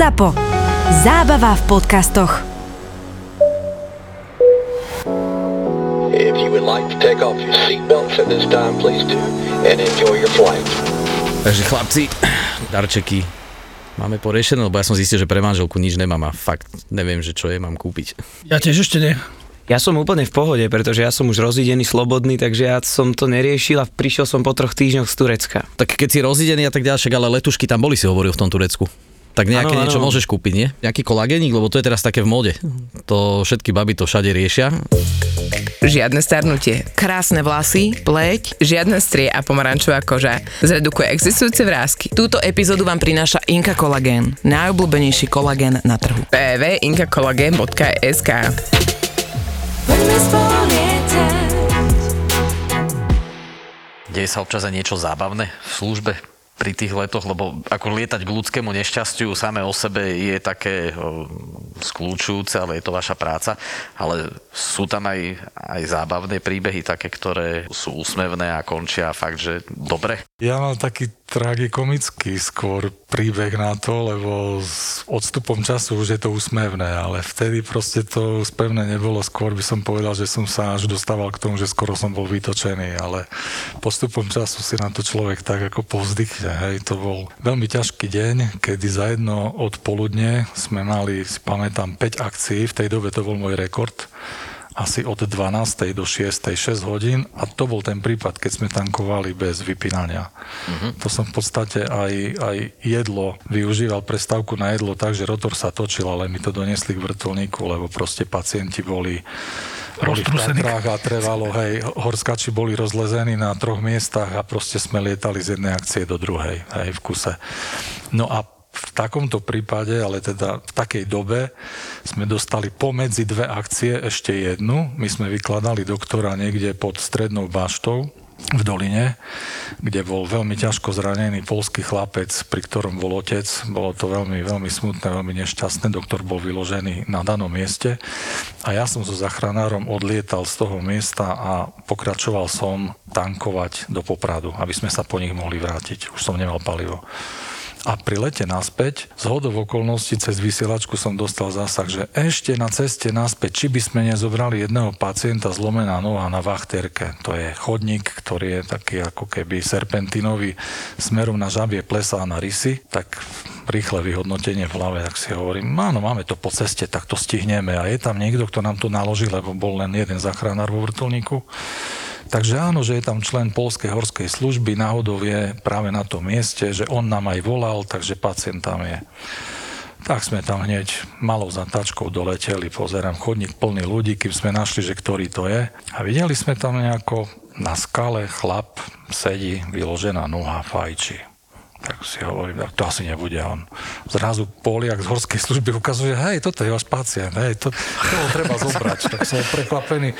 ZAPO. Zábava v podcastoch. If you would like to take off your seatbelts at this time, please do, and enjoy your flight. Takže chlapci, darčeky máme poriešené, lebo ja som zistil, že pre manželku nič nemám a fakt neviem, že čo je mám kúpiť. Ja tiež ešte nie. Ja som úplne v pohode, pretože ja som už rozidený, slobodný, takže ja som to neriešil a prišiel som po troch týždňoch z Turecka. Tak keď si rozidený a tak ďalej, ale letušky tam boli, si hovoril v tom Turecku. Tak nejaké Áno, niečo áno. môžeš kúpiť, nie? Nejaký kolagénik, lebo to je teraz také v móde. To všetky baby to všade riešia. Žiadne starnutie, krásne vlasy, pleť, žiadne strie a pomarančová koža. Zredukuje existujúce vrázky. Túto epizódu vám prináša Inka Kolagén, najobľúbenejší kolagén na trhu. www.inkakolagén.sk Deje sa občas aj niečo zábavné v službe pri tých letoch, lebo ako lietať k ľudskému nešťastiu samé o sebe je také o, skľúčujúce, ale je to vaša práca. Ale sú tam aj, aj zábavné príbehy, také, ktoré sú úsmevné a končia fakt, že dobre. Ja mám taký tragikomický skôr príbeh na to, lebo s odstupom času už je to úsmevné, ale vtedy proste to úsmevné nebolo. Skôr by som povedal, že som sa až dostával k tomu, že skoro som bol vytočený, ale postupom času si na to človek tak ako povzdychne. Hej, to bol veľmi ťažký deň, kedy za jedno odpoludne sme mali, si pamätám, 5 akcií, v tej dobe to bol môj rekord asi od 12. do 6. 6 hodín a to bol ten prípad, keď sme tankovali bez vypínania. Uh-huh. To som v podstate aj, aj jedlo využíval prestávku na jedlo tak, že rotor sa točil, ale mi to donesli k vrtulníku, lebo proste pacienti boli boli v Roztrúsení. Tatrách a trvalo, hej, horskači boli rozlezení na troch miestach a proste sme lietali z jednej akcie do druhej, hej, v kuse. No a v takomto prípade, ale teda v takej dobe, sme dostali pomedzi dve akcie ešte jednu. My sme vykladali doktora niekde pod strednou baštou v doline, kde bol veľmi ťažko zranený polský chlapec, pri ktorom bol otec. Bolo to veľmi, veľmi smutné, veľmi nešťastné. Doktor bol vyložený na danom mieste a ja som so zachranárom odlietal z toho miesta a pokračoval som tankovať do Popradu, aby sme sa po nich mohli vrátiť. Už som nemal palivo. A pri lete naspäť, z hodov okolností cez vysielačku som dostal zásah, že ešte na ceste naspäť, či by sme nezobrali jedného pacienta zlomená noha na vachterke. To je chodník, ktorý je taký ako keby serpentinový smerom na žabie plesa a na rysy. Tak rýchle vyhodnotenie v hlave, tak si hovorím, áno, máme to po ceste, tak to stihneme. A je tam niekto, kto nám to naloží, lebo bol len jeden zachránár vo vrtulníku. Takže áno, že je tam člen Polskej horskej služby, náhodou je práve na tom mieste, že on nám aj volal, takže pacient tam je. Tak sme tam hneď malou zatačkou doleteli, pozerám chodník plný ľudí, kým sme našli, že ktorý to je. A videli sme tam nejako na skale chlap sedí, vyložená noha, fajči. Tak si hovorím, tak to asi nebude on. Zrazu Poliak z horskej služby ukazuje, hej, toto je váš pacient, hej, to, to ho treba zobrať. tak som prekvapený,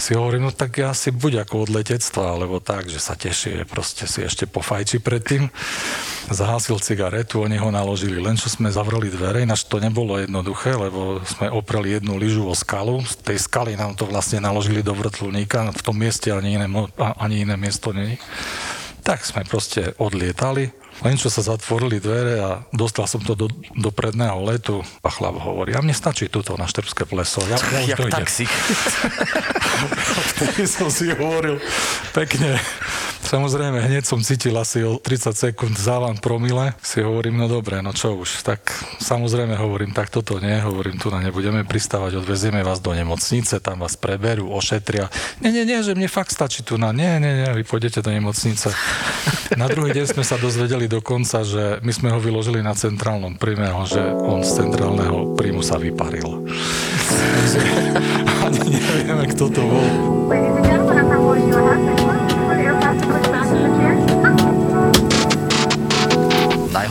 si hovorím, no tak ja asi buď ako od letectva, alebo tak, že sa teší, proste si ešte pofajči predtým. Zahasil cigaretu, oni ho naložili, len čo sme zavreli dvere, ináč to nebolo jednoduché, lebo sme opreli jednu lyžu o skalu, z tej skaly nám to vlastne naložili do vrtulníka, v tom mieste ani iné, ani iné miesto není. Tak sme proste odlietali, len čo sa zatvorili dvere a dostal som to do, do predného letu a chlap hovorí, a mne stačí tuto na Štrbské pleso. Ja, ja už Jak dojdem. Vtedy som si hovoril pekne. Samozrejme, hneď som cítil asi o 30 sekúnd závan promile. Si hovorím, no dobre, no čo už. Tak samozrejme hovorím, tak toto nie, hovorím, tu na nebudeme pristávať, odvezieme vás do nemocnice, tam vás preberú, ošetria. Nie, nie, nie, že mne fakt stačí tu na, nie, nie, nie, vy pôjdete do nemocnice. Na druhý deň sme sa dozvedeli dokonca, že my sme ho vyložili na centrálnom príjme, že on z centrálneho príjmu sa vyparil. Ani nevieme, kto to bol.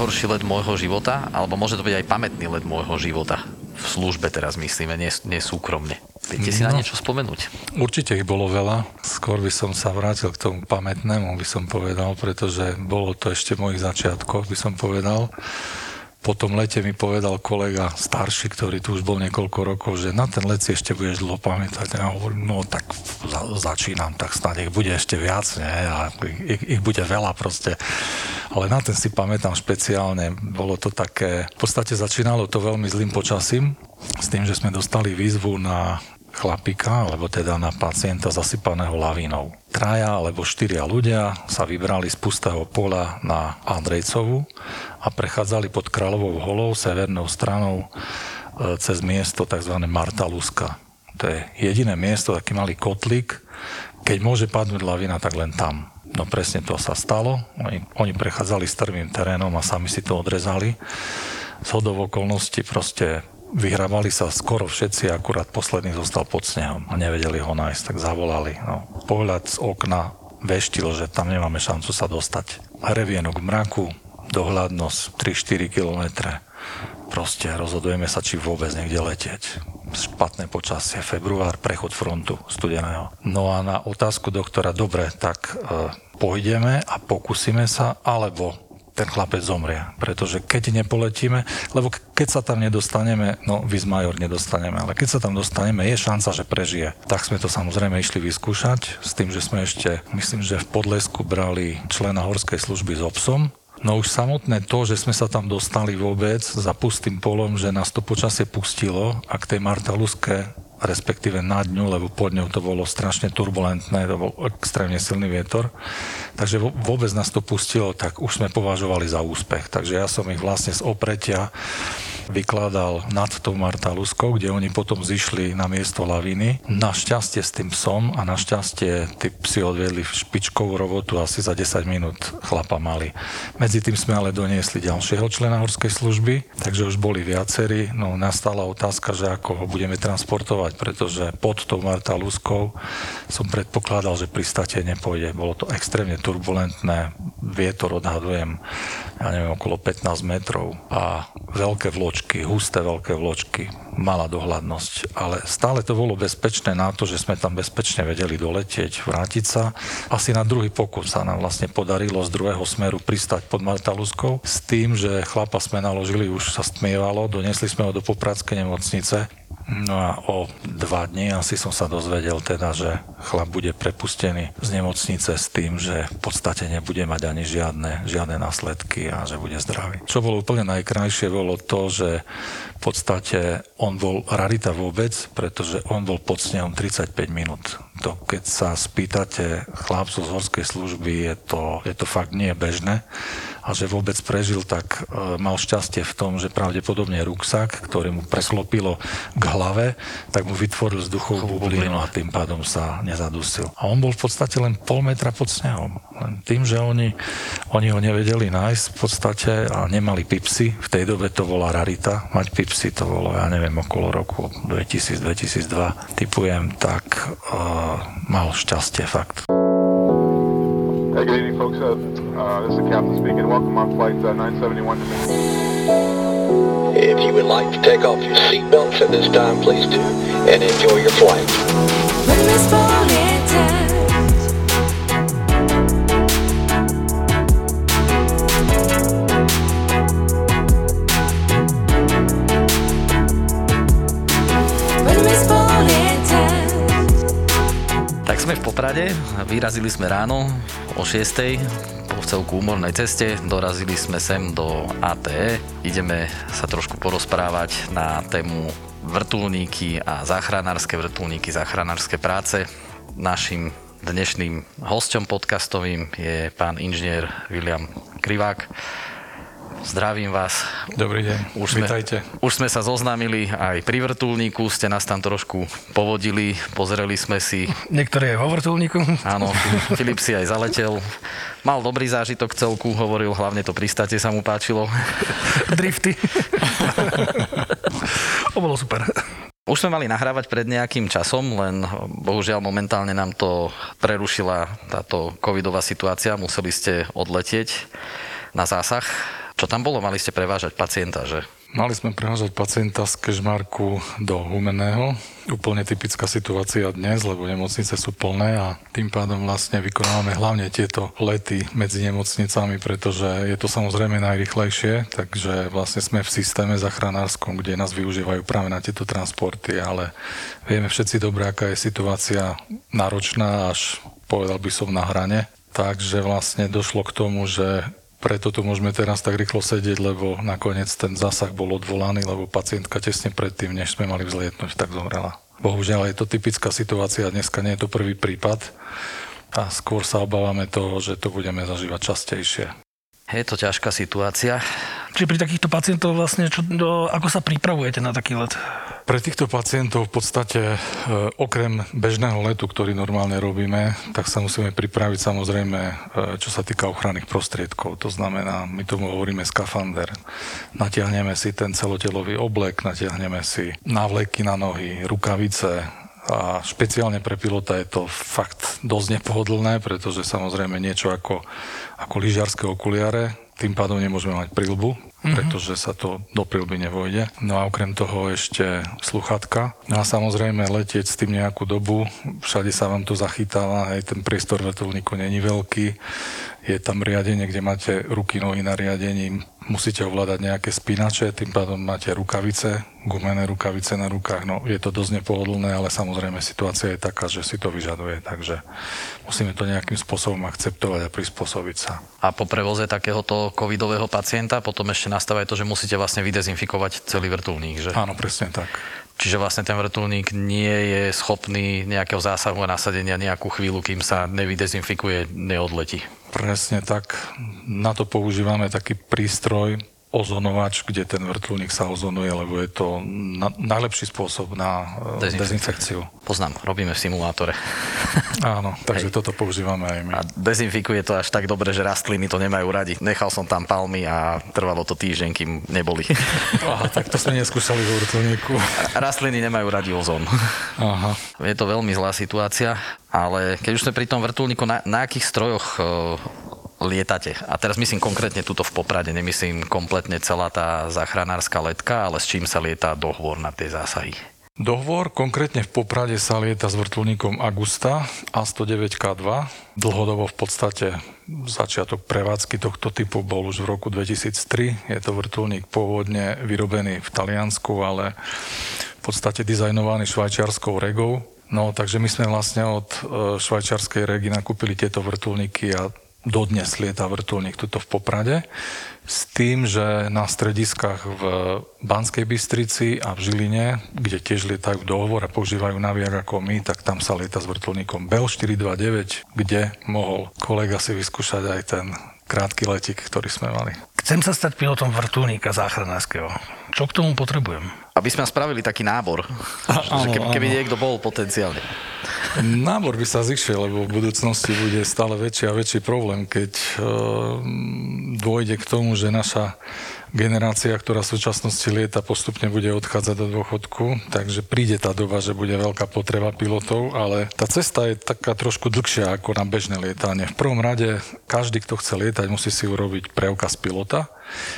Najhorší let môjho života, alebo môže to byť aj pamätný let môjho života. V službe teraz myslíme, nie, nie súkromne. Viete si na No. niečo spomenúť? Určite ich bolo veľa. Skôr by som sa vrátil k tomu pamätnému, by som povedal, pretože bolo to ešte mojich začiatkoch, by som povedal. Po tom lete mi povedal kolega starší, ktorý tu už bol niekoľko rokov, že na ten let si ešte budeš dlho pamätať. Ja hovorím, no tak za, začínam, tak snad ich bude ešte viac, nie? A ich, ich bude veľa proste. Ale na ten si pamätám špeciálne. Bolo to také, v podstate začínalo to veľmi zlým počasím, s tým, že sme dostali výzvu na chlapika, alebo teda na pacienta zasypaného lavínou. Traja alebo štyria ľudia sa vybrali z pustého pola na Andrejcovu a prechádzali pod Kráľovou holou severnou stranou e, cez miesto tzv. Martaluska. To je jediné miesto, taký malý kotlík. Keď môže padnúť lavina, tak len tam. No presne to sa stalo. Oni, oni prechádzali strmým terénom a sami si to odrezali. Z hodov okolností proste vyhrávali sa skoro všetci, akurát posledný zostal pod snehom a nevedeli ho nájsť, tak zavolali. No, pohľad z okna veštil, že tam nemáme šancu sa dostať. Hrevienok v mraku, dohľadnosť 3-4 kilometre. Proste rozhodujeme sa, či vôbec niekde letieť. Špatné počasie, február, prechod frontu studeného. No a na otázku doktora, dobre, tak e, pôjdeme a pokúsime sa, alebo ten chlapec zomrie. Pretože keď nepoletíme, lebo keď sa tam nedostaneme, no Vizmajor nedostaneme, ale keď sa tam dostaneme, je šanca, že prežije. Tak sme to samozrejme išli vyskúšať, s tým, že sme ešte, myslím, že v Podlesku brali člena horskej služby s obsom, No už samotné to, že sme sa tam dostali vôbec za pustým polom, že nás to počasie pustilo a k tej Martaluske respektíve na dňu, lebo pod ňou to bolo strašne turbulentné, to bol extrémne silný vietor. Takže vôbec nás to pustilo, tak už sme považovali za úspech. Takže ja som ich vlastne z opretia vykladal nad tou Martaluskou, kde oni potom zišli na miesto laviny. Našťastie s tým psom a našťastie tí psi odvedli špičkovú robotu asi za 10 minút chlapa mali. Medzi tým sme ale doniesli ďalšieho člena horskej služby, takže už boli viacerí. No nastala otázka, že ako ho budeme transportovať, pretože pod tou Martaluskou som predpokladal, že pristate nepôjde. Bolo to extrémne turbulentné, vietor odhadujem, ja neviem, okolo 15 metrov a veľké vločky, husté veľké vločky, malá dohľadnosť, ale stále to bolo bezpečné na to, že sme tam bezpečne vedeli doletieť, vrátiť sa. Asi na druhý pokus sa nám vlastne podarilo z druhého smeru pristať pod Martaluskou s tým, že chlapa sme naložili, už sa stmievalo, donesli sme ho do Popradskej nemocnice, No a o dva dní asi som sa dozvedel teda, že chlap bude prepustený z nemocnice s tým, že v podstate nebude mať ani žiadne, žiadne následky a že bude zdravý. Čo bolo úplne najkrajšie, bolo to, že v podstate on bol rarita vôbec, pretože on bol pod snehom 35 minút. To, keď sa spýtate chlapcov z horskej služby, je to, je to fakt nie bežné a že vôbec prežil, tak e, mal šťastie v tom, že pravdepodobne ruksak, ktorý mu preklopilo k hlave, tak mu vytvoril vzduchovú bublinu a tým pádom sa nezadusil. A on bol v podstate len pol metra pod snehom. Len tým, že oni, oni ho nevedeli nájsť v podstate a nemali pipsy, v tej dobe to bola rarita, mať pipsy to bolo, ja neviem, okolo roku 2000-2002, typujem, tak uh, mal šťastie fakt. Hey, good evening, folks. Uh, uh, this is the captain speaking. Welcome on flight uh, 971 to If you would like to take off your seatbelts at this time, please do, and enjoy your flight. Poprade, vyrazili sme ráno o 6 po celku úmornej ceste, dorazili sme sem do ATE, ideme sa trošku porozprávať na tému vrtulníky a záchranárske vrtulníky, záchranárske práce. Našim dnešným hosťom podcastovým je pán inžinier William Krivák. Zdravím vás. Dobrý deň, Už sme, vítajte. už sme sa zoznámili aj pri vrtulníku, ste nás tam trošku povodili, pozreli sme si, Niektoré aj vo vrtulníku. áno, Filip si aj zaletel. Mal dobrý zážitok celku, hovoril, hlavne to pristáte sa mu páčilo. Drifty. to bolo super. Už sme mali nahrávať pred nejakým časom, len bohužiaľ momentálne nám to prerušila táto covidová situácia, museli ste odletieť na zásah. Čo tam bolo? Mali ste prevážať pacienta, že? Mali sme prehážať pacienta z Kežmarku do Humeného. Úplne typická situácia dnes, lebo nemocnice sú plné a tým pádom vlastne vykonávame hlavne tieto lety medzi nemocnicami, pretože je to samozrejme najrychlejšie, takže vlastne sme v systéme zachranárskom, kde nás využívajú práve na tieto transporty, ale vieme všetci dobre, aká je situácia náročná, až povedal by som na hrane. Takže vlastne došlo k tomu, že preto tu môžeme teraz tak rýchlo sedieť, lebo nakoniec ten zásah bol odvolaný, lebo pacientka tesne predtým, než sme mali vzlietnúť, tak zomrela. Bohužiaľ je to typická situácia, dneska nie je to prvý prípad a skôr sa obávame toho, že to budeme zažívať častejšie. Je to ťažká situácia. Čiže pri takýchto pacientov vlastne, čo, do, ako sa pripravujete na taký let? Pre týchto pacientov v podstate e, okrem bežného letu, ktorý normálne robíme, tak sa musíme pripraviť samozrejme, e, čo sa týka ochranných prostriedkov. To znamená, my tomu hovoríme skafander. Natiahneme si ten celotelový oblek, natiahneme si návleky na nohy, rukavice, a špeciálne pre pilota je to fakt dosť nepohodlné, pretože samozrejme niečo ako, ako lyžiarské okuliare, tým pádom nemôžeme mať prilbu, mm-hmm. pretože sa to do prilby nevojde. No a okrem toho ešte sluchatka. No a samozrejme letieť s tým nejakú dobu, všade sa vám to zachytáva, aj ten priestor vrtulníku není veľký, je tam riadenie, kde máte ruky, nohy na riadení, musíte ovládať nejaké spínače, tým pádom máte rukavice, gumené rukavice na rukách. No, je to dosť nepohodlné, ale samozrejme situácia je taká, že si to vyžaduje, takže musíme to nejakým spôsobom akceptovať a prispôsobiť sa. A po prevoze takéhoto covidového pacienta potom ešte nastáva to, že musíte vlastne vydezinfikovať celý vrtulník, že? Áno, presne tak. Čiže vlastne ten vrtulník nie je schopný nejakého zásahu a nasadenia nejakú chvíľu, kým sa nevydezinfikuje, neodletí. Presne tak. Na to používame taký prístroj, ozonovač, kde ten vrtulník sa ozonuje, lebo je to na, najlepší spôsob na e, dezinfekciu. Poznám, robíme v simulátore. Áno, takže Hej. toto používame aj my. A dezinfikuje to až tak dobre, že rastliny to nemajú radi. Nechal som tam palmy a trvalo to týždeň, kým neboli. Aha, tak to sme neskúšali vo vrtulníku. Rastliny nemajú radi ozón. Aha. Je to veľmi zlá situácia, ale keď už sme pri tom vrtulníku, na, na akých strojoch lietate. A teraz myslím konkrétne tuto v Poprade, nemyslím kompletne celá tá záchranárska letka, ale s čím sa lieta dohovor na tie zásahy. Dohovor konkrétne v Poprade sa lieta s vrtulníkom Augusta A109K2. Dlhodobo v podstate začiatok prevádzky tohto typu bol už v roku 2003. Je to vrtulník pôvodne vyrobený v Taliansku, ale v podstate dizajnovaný švajčiarskou regou. No, takže my sme vlastne od e, švajčiarskej regy nakúpili tieto vrtulníky a dodnes lieta vrtulník tuto v Poprade, s tým, že na strediskách v Banskej Bystrici a v Žiline, kde tiež lietajú dohovor a používajú naviak ako my, tak tam sa lieta s vrtulníkom Bell 429, kde mohol kolega si vyskúšať aj ten krátky letík, ktorý sme mali. Chcem sa stať pilotom vrtulníka záchranárskeho. Čo k tomu potrebujem? Aby sme spravili taký nábor. A, áno, keby, keby niekto bol potenciálne. Nábor by sa zišiel, lebo v budúcnosti bude stále väčší a väčší problém, keď uh, dôjde k tomu, že naša generácia, ktorá v súčasnosti lieta, postupne bude odchádzať do dôchodku, takže príde tá doba, že bude veľká potreba pilotov, ale tá cesta je taká trošku dlhšia ako na bežné lietanie. V prvom rade každý, kto chce lietať, musí si urobiť preukaz pilota.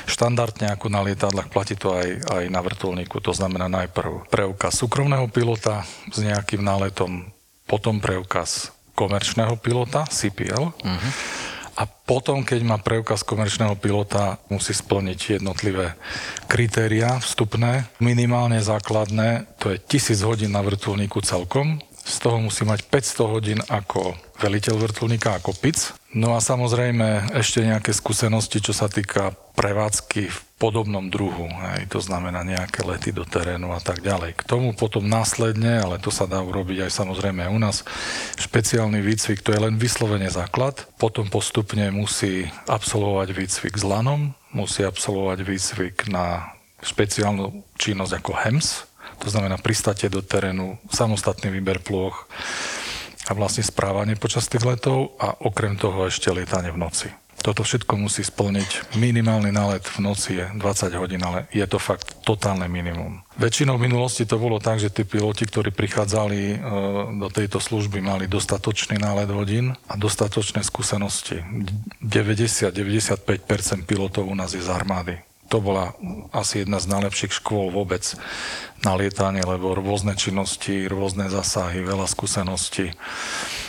Štandardne ako na lietadlách platí to aj, aj na vrtulníku. To znamená najprv preukaz súkromného pilota s nejakým náletom, potom preukaz komerčného pilota, CPL. Uh-huh a potom, keď má preukaz komerčného pilota, musí splniť jednotlivé kritéria vstupné, minimálne základné, to je 1000 hodín na vrtulníku celkom, z toho musí mať 500 hodín ako veliteľ vrtulníka, ako PIC. No a samozrejme ešte nejaké skúsenosti, čo sa týka prevádzky v podobnom druhu. Hej, to znamená nejaké lety do terénu a tak ďalej. K tomu potom následne, ale to sa dá urobiť aj samozrejme u nás, špeciálny výcvik, to je len vyslovene základ. Potom postupne musí absolvovať výcvik s lanom, musí absolvovať výcvik na špeciálnu činnosť ako HEMS, to znamená pristate do terénu, samostatný výber plôch a vlastne správanie počas tých letov a okrem toho ešte lietanie v noci. Toto všetko musí splniť. Minimálny nálet v noci je 20 hodín, ale je to fakt totálne minimum. Väčšinou v minulosti to bolo tak, že tí piloti, ktorí prichádzali e, do tejto služby, mali dostatočný nálet hodín a dostatočné skúsenosti. 90-95% pilotov u nás je z armády to bola asi jedna z najlepších škôl vôbec na lietanie, lebo rôzne činnosti, rôzne zásahy, veľa skúseností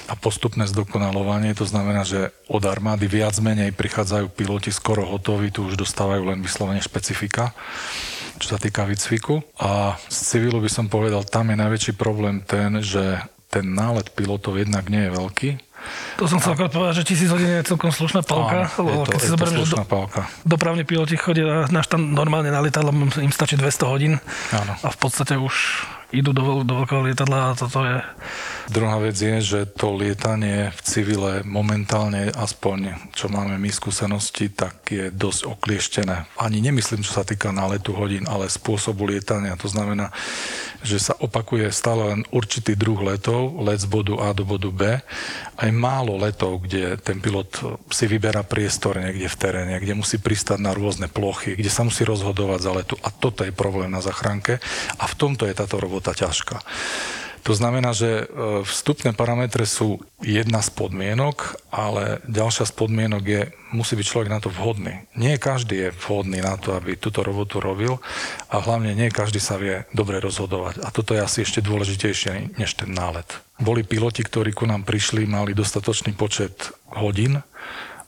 a postupné zdokonalovanie. To znamená, že od armády viac menej prichádzajú piloti skoro hotoví, tu už dostávajú len vyslovene špecifika čo sa týka výcviku. A z civilu by som povedal, tam je najväčší problém ten, že ten nálet pilotov jednak nie je veľký, to som chcel povedať, že tisíc hodín je celkom slušná. Áno, je to, keď si zoberiem, že do, palka. dopravní piloti chodia na štan normálne na lietadlo, im stačí 200 hodín. Áno. A v podstate už idú do, do veľkého lietadla a toto je... Druhá vec je, že to lietanie v civile momentálne, aspoň čo máme my skúsenosti, tak je dosť oklieštené. Ani nemyslím, čo sa týka náletu hodín, ale spôsobu lietania. To znamená, že sa opakuje stále len určitý druh letov, let z bodu A do bodu B. Aj málo letov, kde ten pilot si vyberá priestor niekde v teréne, kde musí pristať na rôzne plochy, kde sa musí rozhodovať za letu. A toto je problém na zachránke. A v tomto je táto robota ťažká. To znamená, že e, vstupné parametre sú jedna z podmienok, ale ďalšia z podmienok je, musí byť človek na to vhodný. Nie každý je vhodný na to, aby túto robotu robil a hlavne nie každý sa vie dobre rozhodovať. A toto je asi ešte dôležitejšie než ten nálet. Boli piloti, ktorí ku nám prišli, mali dostatočný počet hodín,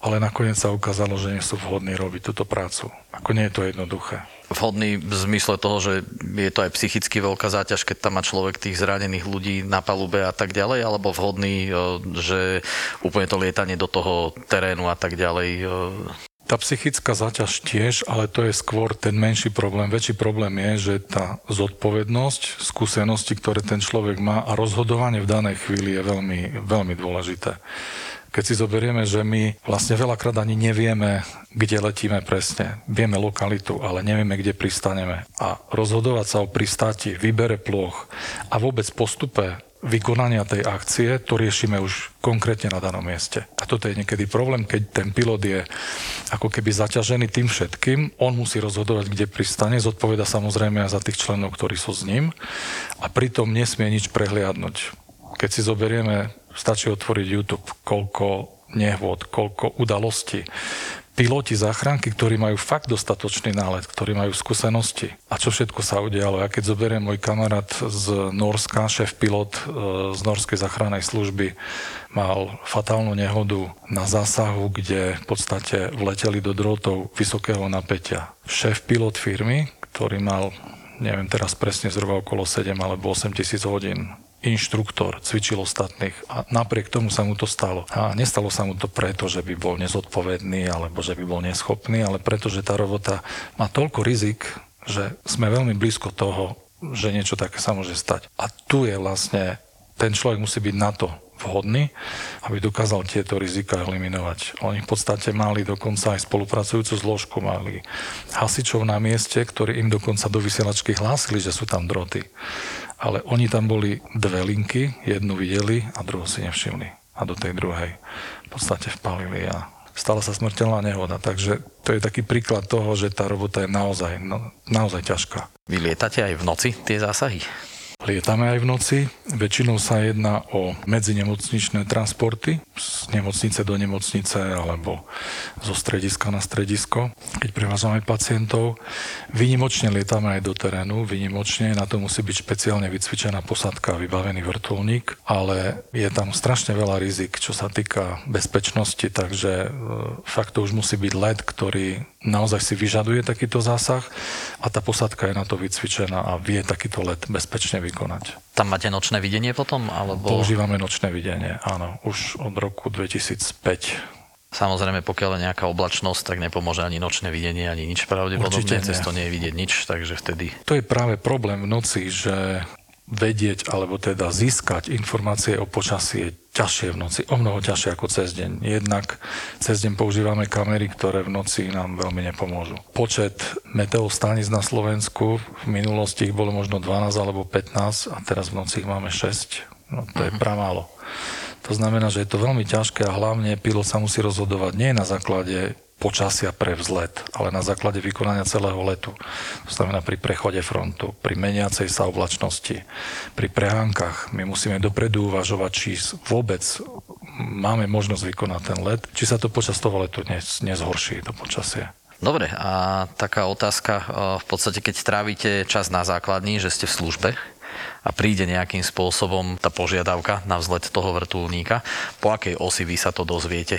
ale nakoniec sa ukázalo, že nie sú vhodní robiť túto prácu. Ako nie je to jednoduché vhodný v zmysle toho, že je to aj psychicky veľká záťaž, keď tam má človek tých zranených ľudí na palube a tak ďalej, alebo vhodný, e, že úplne to lietanie do toho terénu a tak ďalej. E, tá psychická záťaž tiež, ale to je skôr ten menší problém. Väčší problém je, že tá zodpovednosť, skúsenosti, ktoré ten človek má a rozhodovanie v danej chvíli je veľmi, veľmi dôležité. Keď si zoberieme, že my vlastne veľakrát ani nevieme, kde letíme presne. Vieme lokalitu, ale nevieme, kde pristaneme. A rozhodovať sa o pristáti, výbere ploch a vôbec postupe vykonania tej akcie, to riešime už konkrétne na danom mieste. A toto je niekedy problém, keď ten pilot je ako keby zaťažený tým všetkým, on musí rozhodovať, kde pristane, zodpoveda samozrejme aj za tých členov, ktorí sú s ním a pritom nesmie nič prehliadnúť. Keď si zoberieme Stačí otvoriť YouTube, koľko nehôd, koľko udalostí. Piloti záchranky, ktorí majú fakt dostatočný nálet, ktorí majú skúsenosti. A čo všetko sa udialo. Ja keď zoberiem môj kamarát z Norska, šéf pilot e, z Norskej záchrannej služby, mal fatálnu nehodu na zásahu, kde v podstate vleteli do drôtov vysokého napätia. Šéf pilot firmy, ktorý mal neviem teraz presne zhruba okolo 7 alebo 8 tisíc hodín inštruktor, cvičil ostatných a napriek tomu sa mu to stalo. A nestalo sa mu to preto, že by bol nezodpovedný alebo že by bol neschopný, ale preto, že tá robota má toľko rizik, že sme veľmi blízko toho, že niečo také sa môže stať. A tu je vlastne, ten človek musí byť na to vhodný, aby dokázal tieto rizika eliminovať. Oni v podstate mali dokonca aj spolupracujúcu zložku, mali hasičov na mieste, ktorí im dokonca do vysielačky hlásili, že sú tam droty ale oni tam boli dve linky, jednu videli a druhú si nevšimli. A do tej druhej v podstate vpalili a stala sa smrteľná nehoda. Takže to je taký príklad toho, že tá robota je naozaj, no, naozaj ťažká. Vy lietate aj v noci tie zásahy? Lietame aj v noci. Väčšinou sa jedná o medzinemocničné transporty z nemocnice do nemocnice alebo zo strediska na stredisko, keď prevážame pacientov. Vynimočne lietame aj do terénu, vynimočne, na to musí byť špeciálne vycvičená posadka, vybavený vrtulník, ale je tam strašne veľa rizik, čo sa týka bezpečnosti, takže e, fakt to už musí byť let, ktorý naozaj si vyžaduje takýto zásah a tá posadka je na to vycvičená a vie takýto let bezpečne vykonať. Tam máte nočné videnie potom? Alebo... Používame nočné videnie, áno, už od roku 2005. Samozrejme, pokiaľ je nejaká oblačnosť, tak nepomôže ani nočné videnie, ani nič pravdepodobne. Cez to nie je vidieť nič, takže vtedy... To je práve problém v noci, že vedieť alebo teda získať informácie o počasí je ťažšie v noci, o mnoho ťažšie ako cez deň. Jednak cez deň používame kamery, ktoré v noci nám veľmi nepomôžu. Počet meteostánic na Slovensku v minulosti ich bolo možno 12 alebo 15 a teraz v noci ich máme 6. No to je mhm. pramálo. To znamená, že je to veľmi ťažké a hlavne pilot sa musí rozhodovať nie na základe počasia pre vzlet, ale na základe vykonania celého letu. To znamená pri prechode frontu, pri meniacej sa oblačnosti, pri prehánkach. My musíme dopredu uvažovať, či vôbec máme možnosť vykonať ten let, či sa to počas toho letu nezhorší, to počasie. Dobre, a taká otázka, e, v podstate keď trávite čas na základní, že ste v službe a príde nejakým spôsobom tá požiadavka na vzlet toho vrtulníka, po akej osi vy sa to dozviete?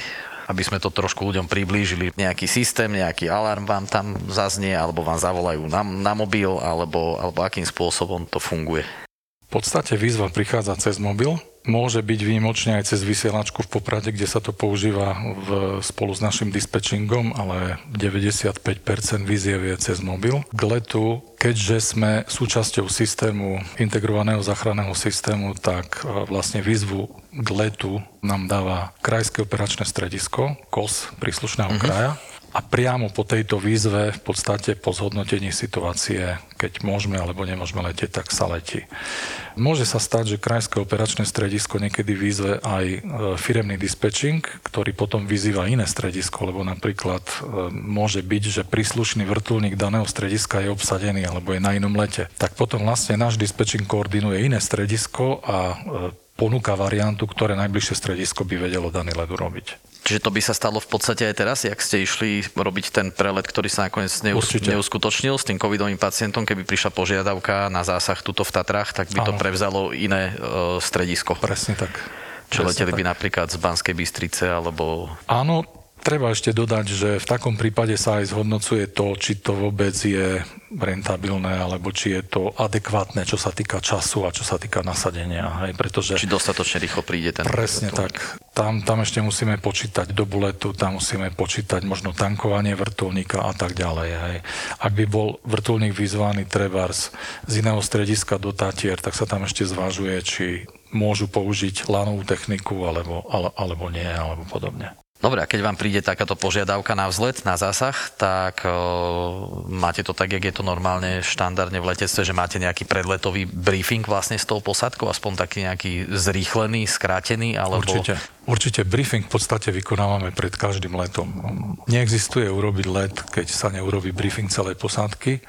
Aby sme to trošku ľuďom priblížili. Nejaký systém, nejaký alarm vám tam zaznie, alebo vám zavolajú na, na mobil, alebo, alebo akým spôsobom to funguje. V podstate výzva prichádza cez mobil, Môže byť výnimočne aj cez vysielačku v Poprade, kde sa to používa v, spolu s našim dispečingom, ale 95% výziev je cez mobil. K letu, keďže sme súčasťou systému, integrovaného záchranného systému, tak e, vlastne výzvu k letu nám dáva Krajské operačné stredisko, KOS príslušného mm-hmm. kraja a priamo po tejto výzve, v podstate po zhodnotení situácie, keď môžeme alebo nemôžeme letieť, tak sa letí. Môže sa stať, že krajské operačné stredisko niekedy výzve aj e, firemný dispečing, ktorý potom vyzýva iné stredisko, lebo napríklad e, môže byť, že príslušný vrtulník daného strediska je obsadený alebo je na inom lete. Tak potom vlastne náš dispečing koordinuje iné stredisko a e, ponúka variantu, ktoré najbližšie stredisko by vedelo daný let urobiť. Čiže to by sa stalo v podstate aj teraz, jak ste išli robiť ten prelet, ktorý sa nakoniec neus- neuskutočnil s tým covidovým pacientom, keby prišla požiadavka na zásah tuto v Tatrách, tak by Áno. to prevzalo iné e, stredisko. Presne tak. Čo leteli tak. by napríklad z Banskej Bystrice alebo... Áno, Treba ešte dodať, že v takom prípade sa aj zhodnocuje to, či to vôbec je rentabilné, alebo či je to adekvátne, čo sa týka času a čo sa týka nasadenia. Hej, pretože či dostatočne rýchlo príde ten... Presne vrtulník. tak. Tam, tam ešte musíme počítať dobu letu, tam musíme počítať možno tankovanie vrtulníka a tak ďalej. Hej. Ak by bol vrtulník vyzvaný trebárs z iného strediska do Tatier, tak sa tam ešte zvažuje, či môžu použiť lanovú techniku alebo, ale, alebo nie, alebo podobne. Dobre, a keď vám príde takáto požiadavka na vzlet, na zásah, tak o, máte to tak, jak je to normálne štandardne v letectve, že máte nejaký predletový briefing vlastne s tou posádkou, aspoň taký nejaký zrýchlený, skrátený, alebo... Určite. Určite briefing v podstate vykonávame pred každým letom. Neexistuje urobiť let, keď sa neurobi briefing celej posádky.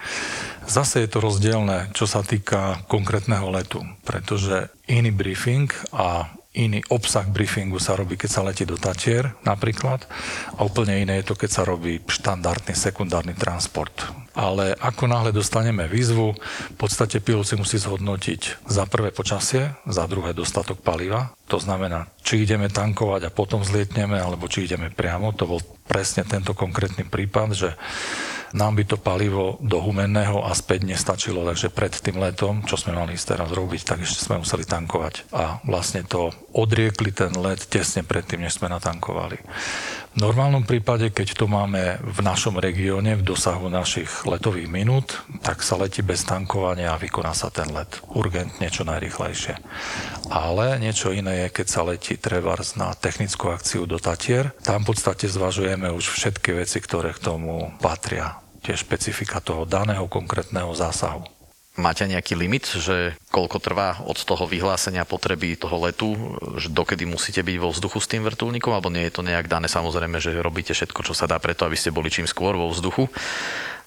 Zase je to rozdielne, čo sa týka konkrétneho letu, pretože iný briefing a iný obsah briefingu sa robí, keď sa letí do Tatier napríklad a úplne iné je to, keď sa robí štandardný sekundárny transport. Ale ako náhle dostaneme výzvu, v podstate pilot si musí zhodnotiť za prvé počasie, za druhé dostatok paliva. To znamená, či ideme tankovať a potom zlietneme, alebo či ideme priamo. To bol presne tento konkrétny prípad, že nám by to palivo do Humenného a späť nestačilo, takže pred tým letom, čo sme mali teraz robiť, tak ešte sme museli tankovať. A vlastne to odriekli ten let tesne predtým, než sme natankovali. V normálnom prípade, keď to máme v našom regióne, v dosahu našich letových minút, tak sa letí bez tankovania a vykoná sa ten let urgentne, čo najrychlejšie. Ale niečo iné je, keď sa letí trebárs na technickú akciu do Tatier. Tam v podstate zvažujeme už všetky veci, ktoré k tomu patria. Tie špecifika toho daného konkrétneho zásahu. Máte nejaký limit, že koľko trvá od toho vyhlásenia potreby toho letu, že dokedy musíte byť vo vzduchu s tým vrtulníkom, alebo nie je to nejak dané samozrejme, že robíte všetko, čo sa dá preto, aby ste boli čím skôr vo vzduchu,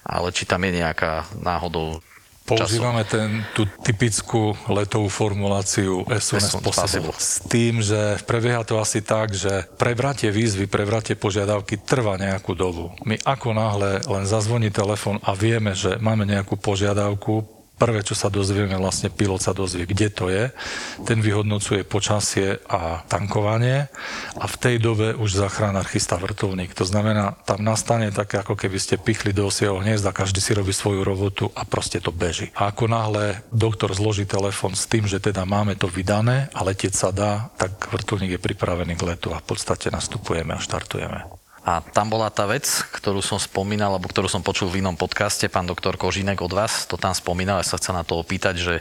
ale či tam je nejaká náhodou Používame ten, tú typickú letovú formuláciu as possible. S tým, že prebieha to asi tak, že prebratie výzvy, prebratie požiadavky trvá nejakú dobu. My ako náhle len zazvoní telefon a vieme, že máme nejakú požiadavku, prvé, čo sa dozvieme, vlastne pilot sa dozvie, kde to je. Ten vyhodnocuje počasie a tankovanie a v tej dobe už zachránár chystá vrtulník. To znamená, tam nastane také, ako keby ste pichli do osieho hniezda, každý si robí svoju robotu a proste to beží. A ako náhle doktor zloží telefon s tým, že teda máme to vydané a letieť sa dá, tak vrtulník je pripravený k letu a v podstate nastupujeme a štartujeme. A tam bola tá vec, ktorú som spomínal, alebo ktorú som počul v inom podcaste, pán doktor Kožinek od vás to tam spomínal, ja sa chcem na to opýtať, že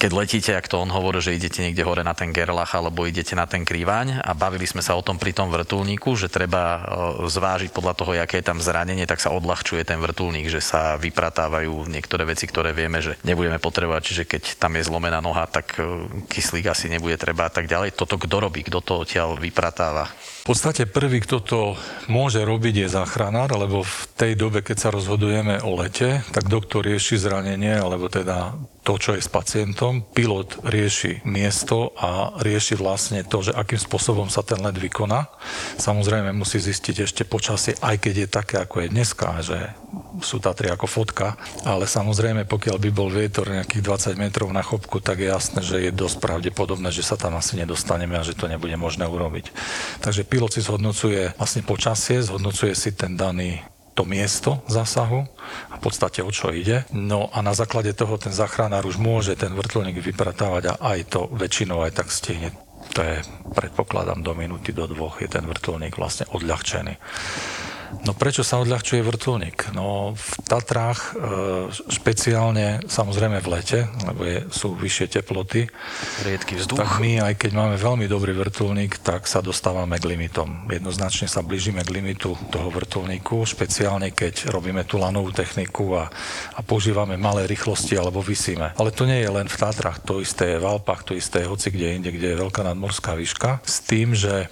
keď letíte, ak to on hovorí, že idete niekde hore na ten Gerlach alebo idete na ten Kriváň a bavili sme sa o tom pri tom vrtulníku, že treba e, zvážiť podľa toho, aké je tam zranenie, tak sa odľahčuje ten vrtulník, že sa vypratávajú niektoré veci, ktoré vieme, že nebudeme potrebovať, čiže keď tam je zlomená noha, tak e, kyslík asi nebude treba a tak ďalej. Toto kto robí, kto to odtiaľ vypratáva? V podstate prvý, kto to môže robiť, je záchranár, lebo v tej dobe, keď sa rozhodujeme o lete, tak doktor rieši zranenie, alebo teda to, čo je s pacientom. Pilot rieši miesto a rieši vlastne to, že akým spôsobom sa ten let vykoná. Samozrejme musí zistiť ešte počasie, aj keď je také, ako je dneska, že sú Tatry ako fotka, ale samozrejme, pokiaľ by bol vietor nejakých 20 metrov na chopku, tak je jasné, že je dosť pravdepodobné, že sa tam asi nedostaneme a že to nebude možné urobiť. Takže pilot si zhodnocuje vlastne počasie, zhodnocuje si ten daný to miesto zásahu a v podstate o čo ide. No a na základe toho ten záchranár už môže ten vrtulník vypratávať a aj to väčšinou aj tak stihne. To je, predpokladám, do minúty, do dvoch je ten vrtulník vlastne odľahčený. No prečo sa odľahčuje vrtulník? No v Tatrách e, špeciálne, samozrejme v lete, lebo je, sú vyššie teploty. Riedky vzduch. Tak my, aj keď máme veľmi dobrý vrtulník, tak sa dostávame k limitom. Jednoznačne sa blížime k limitu toho vrtulníku, špeciálne keď robíme tú lanovú techniku a, a používame malé rýchlosti alebo vysíme. Ale to nie je len v Tatrách, to isté je v Alpách, to isté je hoci kde inde, kde je veľká nadmorská výška, s tým, že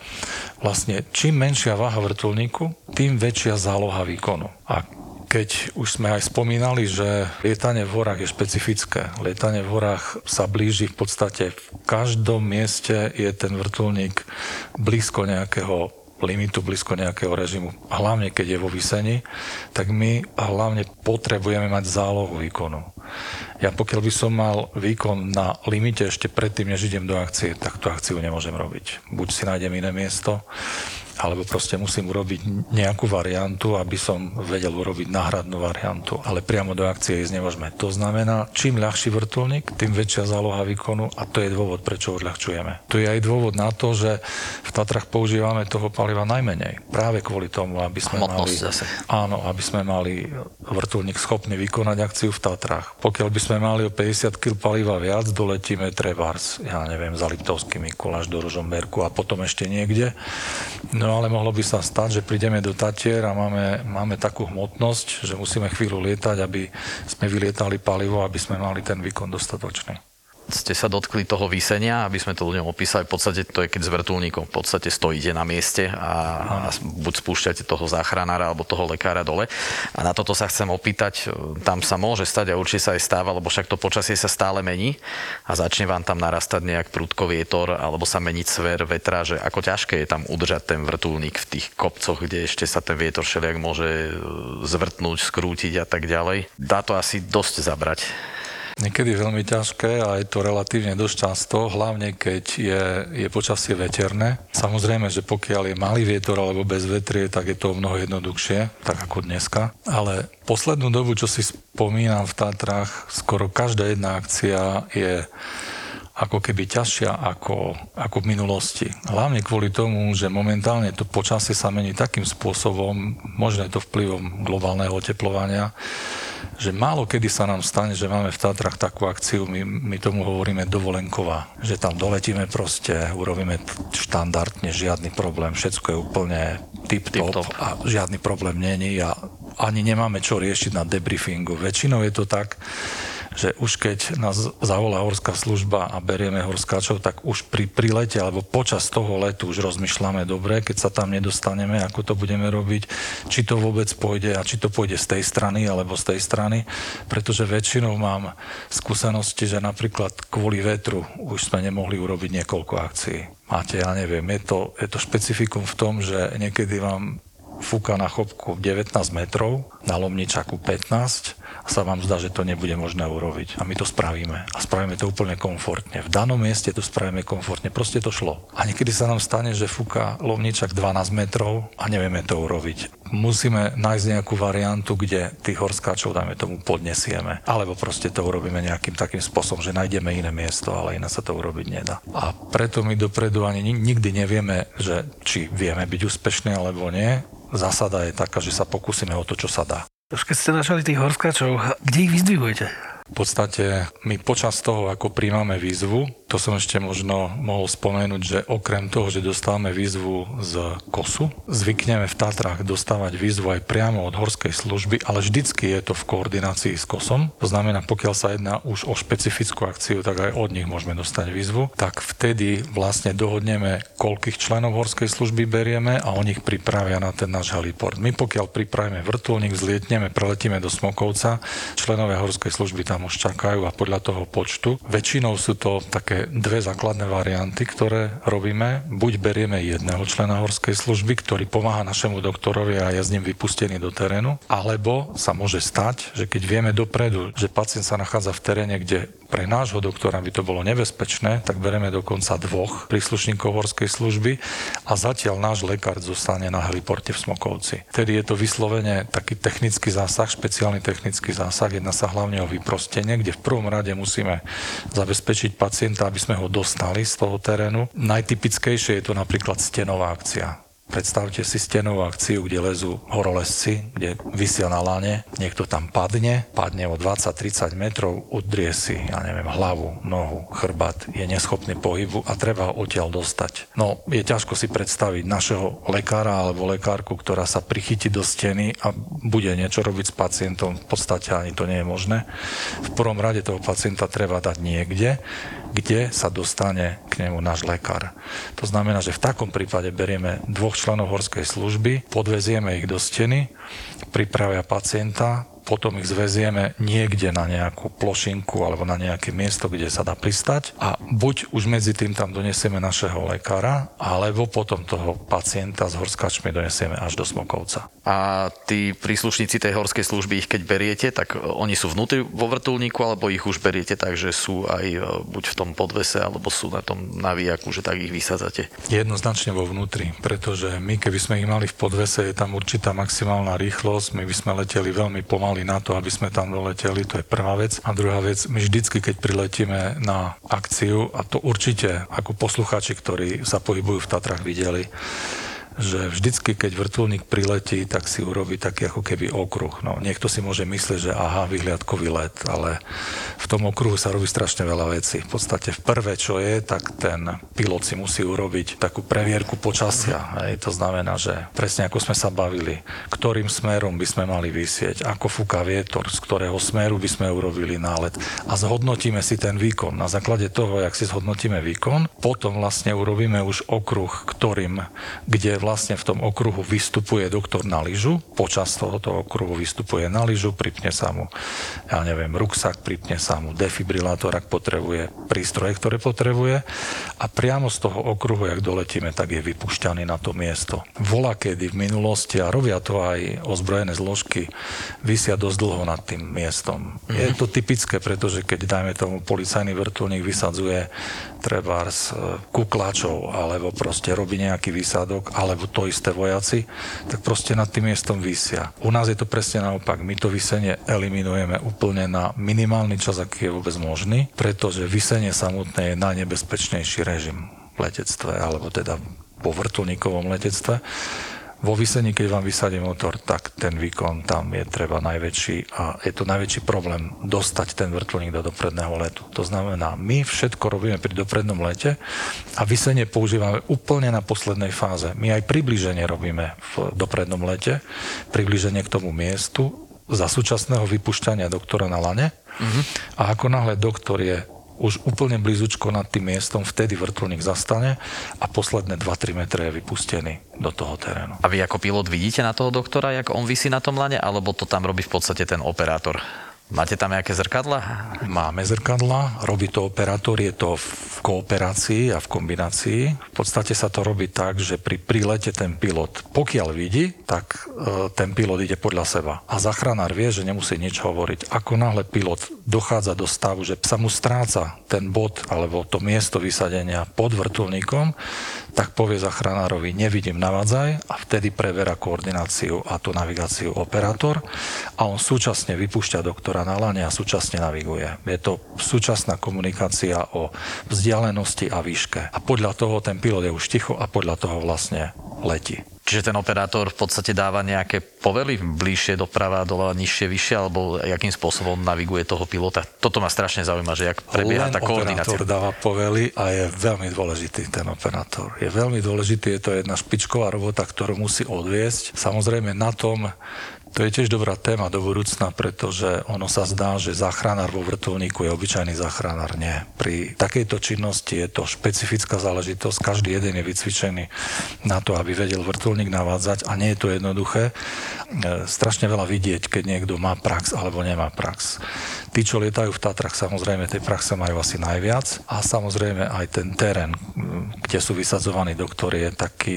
vlastne čím menšia váha vrtulníku, tým väčšia záloha výkonu. A keď už sme aj spomínali, že lietanie v horách je špecifické. Lietanie v horách sa blíži v podstate v každom mieste je ten vrtulník blízko nejakého limitu, blízko nejakého režimu. Hlavne keď je vo vysení, tak my hlavne potrebujeme mať zálohu výkonu. Ja pokiaľ by som mal výkon na limite ešte predtým, než idem do akcie, tak tú akciu nemôžem robiť. Buď si nájdem iné miesto, alebo proste musím urobiť nejakú variantu, aby som vedel urobiť náhradnú variantu, ale priamo do akcie ísť nemôžeme. To znamená, čím ľahší vrtulník, tým väčšia záloha výkonu a to je dôvod, prečo odľahčujeme. To je aj dôvod na to, že v Tatrach používame toho paliva najmenej. Práve kvôli tomu, aby sme mali, zase. áno, aby sme mali vrtulník schopný vykonať akciu v Tatrach. Pokiaľ by sme mali o 50 kg paliva viac, doletíme trebárs, ja neviem, za Liptovský Mikuláš do Rožomberku a potom ešte niekde. No No ale mohlo by sa stať, že prídeme do Tatier a máme, máme takú hmotnosť, že musíme chvíľu lietať, aby sme vylietali palivo, aby sme mali ten výkon dostatočný ste sa dotkli toho vysenia, aby sme to ľuďom opísali. V podstate to je keď s vrtulníkom v podstate stojíte na mieste a, a buď spúšťate toho záchranára alebo toho lekára dole. A na toto sa chcem opýtať, tam sa môže stať a určite sa aj stáva, lebo však to počasie sa stále mení a začne vám tam narastať nejak prudko vietor alebo sa meniť sver vetra, že ako ťažké je tam udržať ten vrtulník v tých kopcoch, kde ešte sa ten vietor všelijak môže zvrtnúť, skrútiť a tak ďalej. Dá to asi dosť zabrať. Niekedy veľmi ťažké a je to relatívne dosť často, hlavne keď je, je počasie veterné. Samozrejme, že pokiaľ je malý vietor alebo bez vetrie, tak je to mnoho jednoduchšie, tak ako dneska. Ale poslednú dobu, čo si spomínam v Tatrách, skoro každá jedna akcia je ako keby ťažšia ako, ako v minulosti. Hlavne kvôli tomu, že momentálne to počasie sa mení takým spôsobom, možno je to vplyvom globálneho oteplovania, že málo kedy sa nám stane, že máme v Tatrach takú akciu, my, my tomu hovoríme dovolenková, že tam doletíme proste, urobíme štandardne, žiadny problém, všetko je úplne tip-top, tip-top. a žiadny problém není a ani nemáme čo riešiť na debriefingu. Väčšinou je to tak, že už keď nás zavolá horská služba a berieme horskáčov, tak už pri prilete alebo počas toho letu už rozmýšľame dobre, keď sa tam nedostaneme, ako to budeme robiť, či to vôbec pôjde a či to pôjde z tej strany alebo z tej strany, pretože väčšinou mám skúsenosti, že napríklad kvôli vetru už sme nemohli urobiť niekoľko akcií. Máte, ja neviem, je to, je to špecifikum v tom, že niekedy vám fúka na chopku 19 metrov, na lomničaku 15 sa vám zdá, že to nebude možné urobiť. A my to spravíme. A spravíme to úplne komfortne. V danom mieste to spravíme komfortne. Proste to šlo. A niekedy sa nám stane, že fúka lovničak 12 metrov a nevieme to urobiť. musíme nájsť nejakú variantu, kde tých horskáčov, dajme tomu, podnesieme. Alebo proste to urobíme nejakým takým spôsobom, že nájdeme iné miesto, ale iné sa to urobiť nedá. A preto my dopredu ani nikdy nevieme, že či vieme byť úspešní alebo nie. Zásada je taká, že sa pokúsime o to, čo sa dá. Už keď ste našli tých horskáčov, kde ich vyzdvihujete? V podstate my počas toho, ako príjmame výzvu, to som ešte možno mohol spomenúť, že okrem toho, že dostávame výzvu z KOSu, zvykneme v Tatrách dostávať výzvu aj priamo od horskej služby, ale vždycky je to v koordinácii s KOSom. To znamená, pokiaľ sa jedná už o špecifickú akciu, tak aj od nich môžeme dostať výzvu. Tak vtedy vlastne dohodneme, koľkých členov horskej služby berieme a oni ich pripravia na ten náš heliport. My pokiaľ pripravíme vrtulník, zlietneme, preletíme do Smokovca, členovia horskej služby tam už čakajú a podľa toho počtu. Väčšinou sú to také dve základné varianty, ktoré robíme. Buď berieme jedného člena horskej služby, ktorý pomáha našemu doktorovi a je s ním vypustený do terénu, alebo sa môže stať, že keď vieme dopredu, že pacient sa nachádza v teréne, kde pre nášho doktora by to bolo nebezpečné, tak bereme dokonca dvoch príslušníkov horskej služby a zatiaľ náš lekár zostane na heliporte v Smokovci. Tedy je to vyslovene taký technický zásah, špeciálny technický zásah, jedná sa hlavne o vyprostenie, kde v prvom rade musíme zabezpečiť pacienta, aby sme ho dostali z toho terénu. Najtypickejšie je to napríklad stenová akcia Predstavte si stenovú akciu, kde lezú horolezci, kde vysia na lane, niekto tam padne, padne o 20-30 metrov, udrie si, ja neviem, hlavu, nohu, chrbát, je neschopný pohybu a treba ho odtiaľ dostať. No, je ťažko si predstaviť našeho lekára alebo lekárku, ktorá sa prichytí do steny a bude niečo robiť s pacientom. V podstate ani to nie je možné. V prvom rade toho pacienta treba dať niekde, kde sa dostane k nemu náš lekár. To znamená, že v takom prípade berieme dvoch členov horskej služby, podvezieme ich do steny, pripravia pacienta, potom ich zvezieme niekde na nejakú plošinku alebo na nejaké miesto, kde sa dá pristať a buď už medzi tým tam donesieme našeho lekára, alebo potom toho pacienta s horskačmi donesieme až do Smokovca. A tí príslušníci tej horskej služby, ich keď beriete, tak oni sú vnútri vo vrtulníku, alebo ich už beriete tak, že sú aj e, buď v tom podvese, alebo sú na tom navijaku, že tak ich vysádzate? Jednoznačne vo vnútri, pretože my keby sme ich mali v podvese, je tam určitá maximálna rýchlosť, my by sme leteli veľmi pomaly mali na to, aby sme tam doleteli, to je prvá vec. A druhá vec, my vždycky, keď priletíme na akciu, a to určite ako poslucháči, ktorí sa pohybujú v Tatrach, videli, že vždycky, keď vrtulník priletí, tak si urobí taký ako keby okruh. No, niekto si môže myslieť, že aha, vyhliadkový let, ale v tom okruhu sa robí strašne veľa vecí. V podstate v prvé, čo je, tak ten pilot si musí urobiť takú previerku počasia. Hej. To znamená, že presne ako sme sa bavili, ktorým smerom by sme mali vysieť, ako fúka vietor, z ktorého smeru by sme urobili nálet a zhodnotíme si ten výkon. Na základe toho, jak si zhodnotíme výkon, potom vlastne urobíme už okruh, ktorým, kde vlastne v tom okruhu vystupuje doktor na lyžu, počas tohoto okruhu vystupuje na lyžu, pripne sa mu, ja neviem, ruksak, pripne sa mu defibrilátor, ak potrebuje, prístroje, ktoré potrebuje a priamo z toho okruhu, jak doletíme, tak je vypušťaný na to miesto. Vola kedy v minulosti, a robia to aj ozbrojené zložky, vysia dosť dlho nad tým miestom. Mm-hmm. Je to typické, pretože keď, dajme tomu, policajný vrtulník vysadzuje trebárs e, kuklačov, alebo proste robí nejaký výsadok, ale alebo to isté vojaci, tak proste nad tým miestom vysia. U nás je to presne naopak. My to vysenie eliminujeme úplne na minimálny čas, aký je vôbec možný, pretože vysenie samotné je najnebezpečnejší režim v letectve, alebo teda po vrtulníkovom letectve vo vysení, keď vám vysadí motor, tak ten výkon tam je treba najväčší a je to najväčší problém dostať ten vrtulník do dopredného letu. To znamená, my všetko robíme pri doprednom lete a vysenie používame úplne na poslednej fáze. My aj približenie robíme v doprednom lete, približenie k tomu miestu za súčasného vypušťania doktora na lane uh-huh. a ako náhle doktor je už úplne blízučko nad tým miestom, vtedy vrtulník zastane a posledné 2-3 metre je vypustený do toho terénu. A vy ako pilot vidíte na toho doktora, jak on vysí na tom lane, alebo to tam robí v podstate ten operátor? Máte tam nejaké zrkadla? Máme zrkadla, robí to operátor, je to v kooperácii a v kombinácii. V podstate sa to robí tak, že pri prílete ten pilot, pokiaľ vidí, tak e, ten pilot ide podľa seba. A zachránár vie, že nemusí nič hovoriť. Ako náhle pilot dochádza do stavu, že sa mu stráca ten bod alebo to miesto vysadenia pod vrtulníkom, tak povie zachránárovi, nevidím navadzaj a vtedy preverá koordináciu a tú navigáciu operátor a on súčasne vypúšťa doktora na lane a súčasne naviguje. Je to súčasná komunikácia o vzdialenosti a výške. A podľa toho ten pilot je už ticho a podľa toho vlastne letí. Čiže ten operátor v podstate dáva nejaké povely bližšie doprava, dole, nižšie, vyššie, alebo akým spôsobom naviguje toho pilota. Toto ma strašne zaujíma, že jak prebieha Len tá koordinácia. operátor dáva povely a je veľmi dôležitý ten operátor. Je veľmi dôležitý, je to jedna špičková robota, ktorú musí odviesť. Samozrejme na tom to je tiež dobrá téma do budúcna, pretože ono sa zdá, že záchranár vo vrtulníku je obyčajný záchranár. Nie. Pri takejto činnosti je to špecifická záležitosť. Každý jeden je vycvičený na to, aby vedel vrtulník navádzať a nie je to jednoduché. E, strašne veľa vidieť, keď niekto má prax alebo nemá prax. Tí, čo lietajú v Tatrach, samozrejme tej praxe majú asi najviac a samozrejme aj ten terén, kde sú vysadzovaní doktori, je taký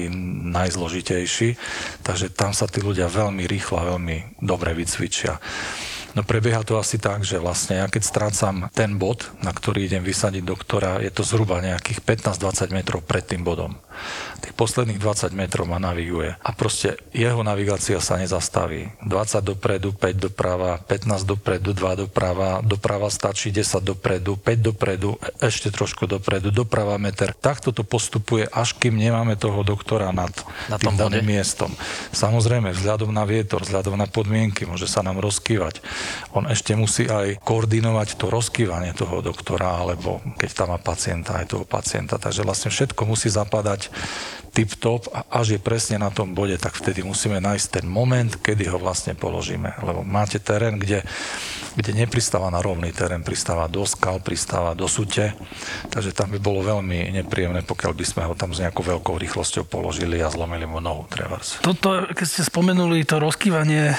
najzložitejší, takže tam sa tí ľudia veľmi rýchlo a veľmi dobre vycvičia. No prebieha to asi tak, že vlastne ja keď strácam ten bod, na ktorý idem vysadiť doktora, je to zhruba nejakých 15-20 metrov pred tým bodom. Tých posledných 20 metrov ma naviguje a proste jeho navigácia sa nezastaví. 20 dopredu, 5 doprava, 15 dopredu, 2 doprava, doprava stačí 10 dopredu, 5 dopredu, ešte trošku dopredu, doprava meter. Takto to postupuje, až kým nemáme toho doktora nad Na tým daným miestom. Samozrejme, vzhľadom na vietor, vzhľadom na podmienky, môže sa nám rozkývať. On ešte musí aj koordinovať to rozkývanie toho doktora, alebo keď tam má pacienta, aj toho pacienta. Takže vlastne všetko musí zapadať tip-top a až je presne na tom bode, tak vtedy musíme nájsť ten moment, kedy ho vlastne položíme. Lebo máte terén, kde, kde nepristáva na rovný terén, pristáva do skal, pristáva do sute, takže tam by bolo veľmi nepríjemné, pokiaľ by sme ho tam s nejakou veľkou rýchlosťou položili a zlomili mu nohu, trebárs. Toto, keď ste spomenuli to rozkývanie,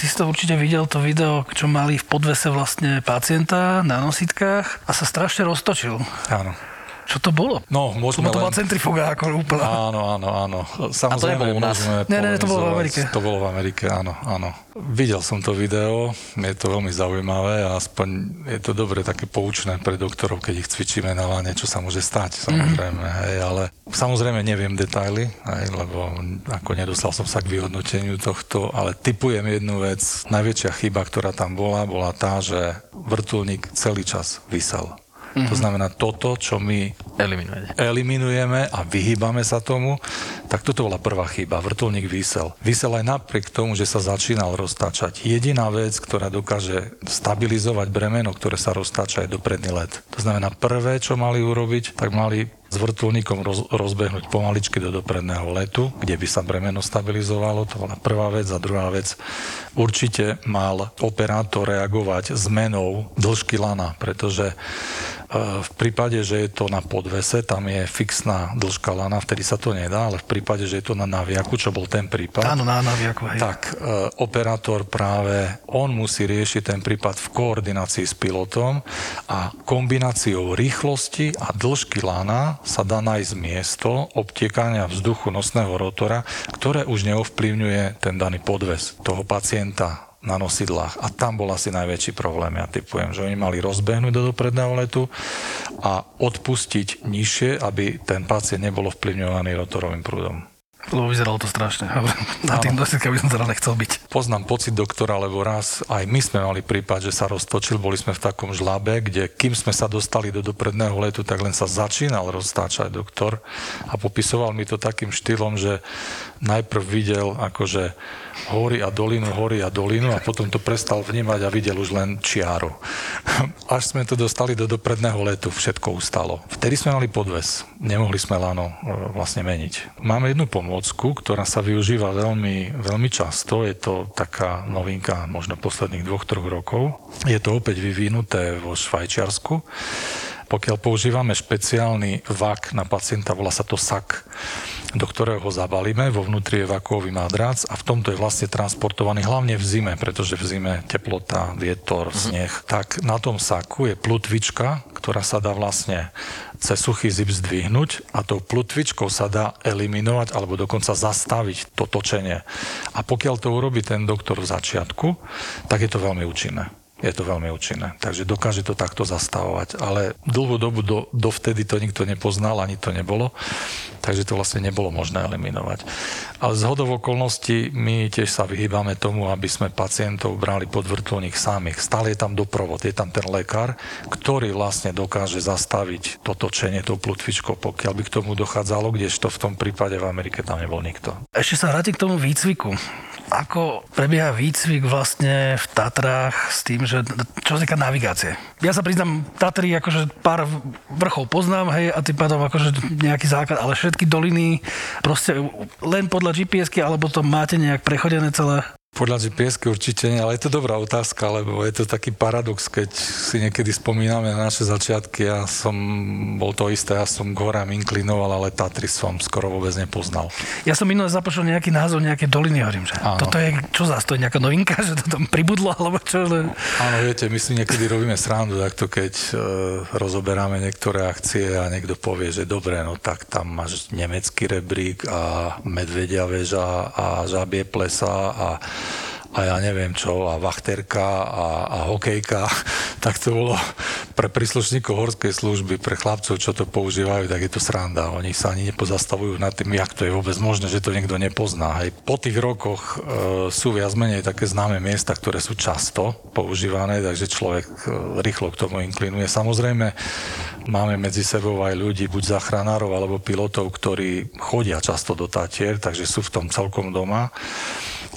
ty si to určite videl, to video, čo mali v podvese vlastne pacienta na nositkách a sa strašne roztočil. Áno. Čo to bolo? No, môžeme to bola len... centrifuga ako úplná. Áno, áno, áno. Samozrejme, nebolo u nás. nie, to bolo v. Amerike. To bolo v Amerike, áno, áno. Videl som to video, je to veľmi zaujímavé a aspoň je to dobre také poučné pre doktorov, keď ich cvičíme na lane, čo sa môže stať, samozrejme, Mhm. hej, ale samozrejme neviem detaily, hej, lebo ako nedostal som sa k vyhodnoteniu tohto, ale typujem jednu vec. Najväčšia chyba, ktorá tam bola, bola tá, že vrtulník celý čas vysel. Mhm. To znamená toto, čo my Eliminujete. eliminujeme a vyhýbame sa tomu, tak toto bola prvá chyba. Vrtulník vysel. Vysel aj napriek tomu, že sa začínal roztáčať. Jediná vec, ktorá dokáže stabilizovať bremeno, ktoré sa roztáča, je dopredný let. To znamená, prvé, čo mali urobiť, tak mali s vrtulníkom roz, rozbehnúť pomaličky do dopredného letu, kde by sa bremeno stabilizovalo. To bola prvá vec. A druhá vec, určite mal operátor reagovať zmenou dĺžky lana, pretože e, v prípade, že je to na podvese, tam je fixná dĺžka lana, vtedy sa to nedá, ale v prípade, že je to na naviaku, čo bol ten prípad, Áno, na naviaku, hej. tak e, operátor práve, on musí riešiť ten prípad v koordinácii s pilotom a kombináciou rýchlosti a dĺžky lana sa dá nájsť miesto obtiekania vzduchu nosného rotora, ktoré už neovplyvňuje ten daný podves toho pacienta na nosidlách. A tam bol asi najväčší problém, ja typujem, že oni mali rozbehnúť do dopredného letu a odpustiť nižšie, aby ten pacient nebol ovplyvňovaný rotorovým prúdom. Lebo vyzeralo to strašne. Na tým dositka by som teda nechcel byť. Poznám pocit doktora, lebo raz aj my sme mali prípad, že sa roztočil, boli sme v takom žlabe, kde kým sme sa dostali do dopredného letu, tak len sa začínal roztáčať doktor a popisoval mi to takým štýlom, že najprv videl akože hory a dolinu, hory a dolinu a potom to prestal vnímať a videl už len čiaru. Až sme to dostali do dopredného letu, všetko ustalo. Vtedy sme mali podves, nemohli sme lano e, vlastne meniť. Máme jednu pomôcku, ktorá sa využíva veľmi, veľmi často, je to taká novinka možno posledných dvoch, troch rokov. Je to opäť vyvinuté vo Švajčiarsku pokiaľ používame špeciálny vak na pacienta, volá sa to SAK. do ktorého ho zabalíme, vo vnútri je vakuový madrac a v tomto je vlastne transportovaný hlavne v zime, pretože v zime teplota, vietor, sneh. Tak na tom saku je plutvička, ktorá sa dá vlastne cez suchý zip zdvihnúť a tou plutvičkou sa dá eliminovať alebo dokonca zastaviť to točenie. A pokiaľ to urobí ten doktor v začiatku, tak je to veľmi účinné je to veľmi účinné. Takže dokáže to takto zastavovať. Ale dlhú dobu do, dovtedy to nikto nepoznal, ani to nebolo. Takže to vlastne nebolo možné eliminovať. Ale z hodov okolností my tiež sa vyhýbame tomu, aby sme pacientov brali pod vrtulník samých. Stále je tam doprovod, je tam ten lekár, ktorý vlastne dokáže zastaviť to točenie tou plutvičkou, pokiaľ by k tomu dochádzalo, kdežto v tom prípade v Amerike tam nebol nikto. Ešte sa vrátim k tomu výcviku. Ako prebieha výcvik vlastne v Tatrách s tým, že čo sa týka navigácie? Ja sa priznám, Tatry akože pár vrchov poznám, hej, a tým pádom akože nejaký základ, ale všetky doliny proste len podľa GPS-ky, alebo to máte nejak prechodené celé? Podľa gps určite nie, ale je to dobrá otázka, lebo je to taký paradox, keď si niekedy spomíname na naše začiatky. Ja som bol to isté, ja som k horám inklinoval, ale Tatry som skoro vôbec nepoznal. Ja som minulé započul nejaký názov nejaké doliny, hovorím, že Áno. toto je, čo zás, to je nejaká novinka, že to tam pribudlo, alebo čo? Áno, viete, my si niekedy robíme srandu, takto keď e, rozoberáme niektoré akcie a niekto povie, že dobre, no tak tam máš nemecký rebrík a medvedia väža a žabie plesa a a ja neviem čo, a vachterka a, a hokejka, tak to bolo pre príslušníkov horskej služby, pre chlapcov, čo to používajú, tak je to sranda. Oni sa ani nepozastavujú nad tým, jak to je vôbec možné, že to niekto nepozná. Hej. Po tých rokoch e, sú viac menej také známe miesta, ktoré sú často používané, takže človek e, rýchlo k tomu inklinuje. Samozrejme, máme medzi sebou aj ľudí, buď zachránárov alebo pilotov, ktorí chodia často do Tatier, takže sú v tom celkom doma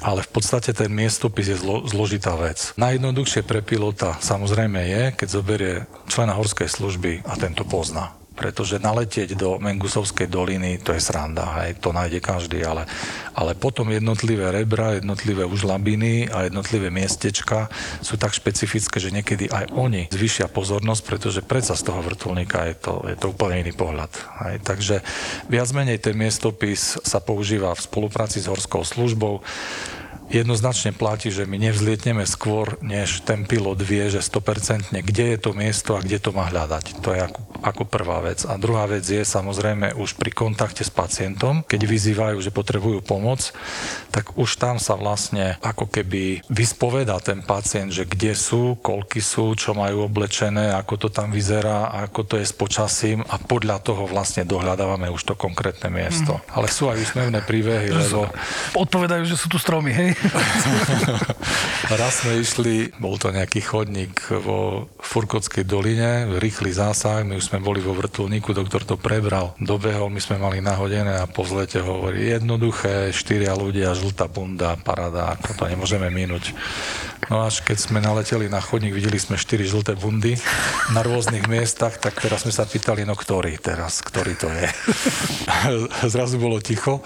ale v podstate ten miestopis je zlo, zložitá vec. Najjednoduchšie pre pilota samozrejme je, keď zoberie člena horskej služby a tento pozná pretože naletieť do Mengusovskej doliny, to je sranda, hej, to nájde každý, ale, ale potom jednotlivé rebra, jednotlivé užlabiny a jednotlivé miestečka sú tak špecifické, že niekedy aj oni zvyšia pozornosť, pretože predsa z toho vrtulníka je to, je to úplne iný pohľad. Hej. Takže viac menej ten miestopis sa používa v spolupráci s horskou službou jednoznačne platí, že my nevzlietneme skôr, než ten pilot vie, že 100% kde je to miesto a kde to má hľadať. To je ako, ako prvá vec. A druhá vec je samozrejme už pri kontakte s pacientom, keď vyzývajú, že potrebujú pomoc, tak už tam sa vlastne ako keby vyspoveda ten pacient, že kde sú, koľky sú, čo majú oblečené, ako to tam vyzerá, ako to je s počasím a podľa toho vlastne dohľadávame už to konkrétne miesto. Mm. Ale sú aj úsmevné príbehy, lebo... Odpovedajú, že sú tu stromy, hej? Raz sme išli, bol to nejaký chodník vo Furkotskej doline, rýchly zásah, my už sme boli vo vrtulníku, doktor to prebral, dobehol, my sme mali nahodené a po vzlete hovorí jednoduché, štyria ľudia, žltá bunda, parada, ako to nemôžeme minúť. No až keď sme naleteli na chodník, videli sme štyri žlté bundy na rôznych miestach, tak teraz sme sa pýtali, no ktorý teraz, ktorý to je. Zrazu bolo ticho.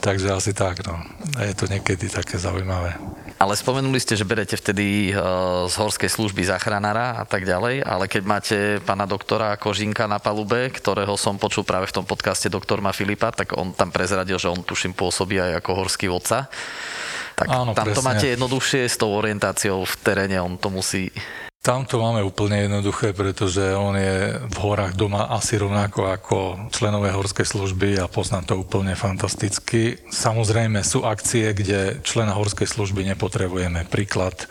Takže asi tak, no. Je to niekedy také zaujímavé. Ale spomenuli ste, že berete vtedy uh, z horskej služby záchranára a tak ďalej, ale keď máte pána doktora Kožinka na palube, ktorého som počul práve v tom podcaste doktor Ma Filipa, tak on tam prezradil, že on tuším pôsobí aj ako horský vodca. Tak Áno, tam presne. to máte jednoduchšie s tou orientáciou v teréne, on to musí tam to máme úplne jednoduché, pretože on je v horách doma asi rovnako ako členové horskej služby a poznám to úplne fantasticky. Samozrejme sú akcie, kde člena horskej služby nepotrebujeme. Príklad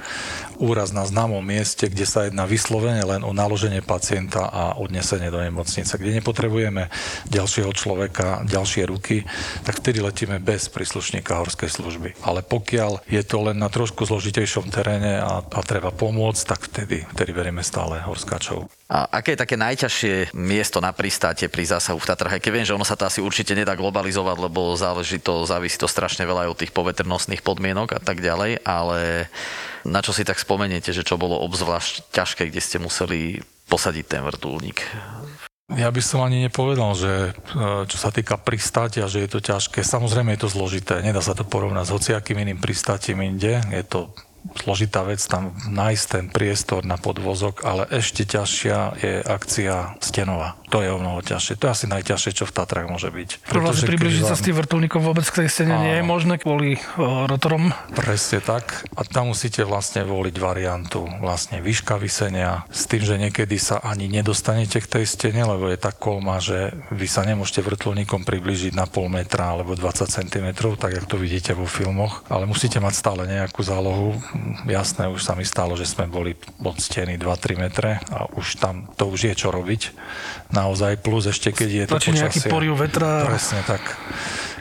úraz na známom mieste, kde sa jedná vyslovene len o naloženie pacienta a odnesenie do nemocnice, kde nepotrebujeme ďalšieho človeka, ďalšie ruky, tak vtedy letíme bez príslušníka horskej služby. Ale pokiaľ je to len na trošku zložitejšom teréne a, a treba pomôcť, tak vtedy, vtedy verieme stále horskáčov. A aké je také najťažšie miesto na pristáte pri zásahu v Tatrach? Aj keď viem, že ono sa to asi určite nedá globalizovať, lebo záleží to, závisí to strašne veľa aj od tých poveternostných podmienok a tak ďalej, ale na čo si tak spomeniete, že čo bolo obzvlášť ťažké, kde ste museli posadiť ten vrtulník? Ja by som ani nepovedal, že e, čo sa týka pristátia, že je to ťažké. Samozrejme je to zložité, nedá sa to porovnať s hociakým iným pristátím inde. Je to zložitá vec tam nájsť ten priestor na podvozok, ale ešte ťažšia je akcia stenová. To je o mnoho ťažšie. To je asi najťažšie, čo v Tatrách môže byť. Pretože približiť sa vám- s tým vrtulníkom vôbec k tej stene nie je Áno. možné kvôli o, rotorom. Presne tak. A tam musíte vlastne voliť variantu vlastne výška vysenia s tým, že niekedy sa ani nedostanete k tej stene, lebo je tak kolma, že vy sa nemôžete vrtulníkom približiť na pol metra alebo 20 cm, tak jak to vidíte vo filmoch, ale musíte mať stále nejakú zálohu. Jasné, už sa mi stalo, že sme boli od steny 2-3 metre a už tam to už je čo robiť. Naozaj plus ešte keď je to Stačí nejaký počasie. poriv vetra. Presne tak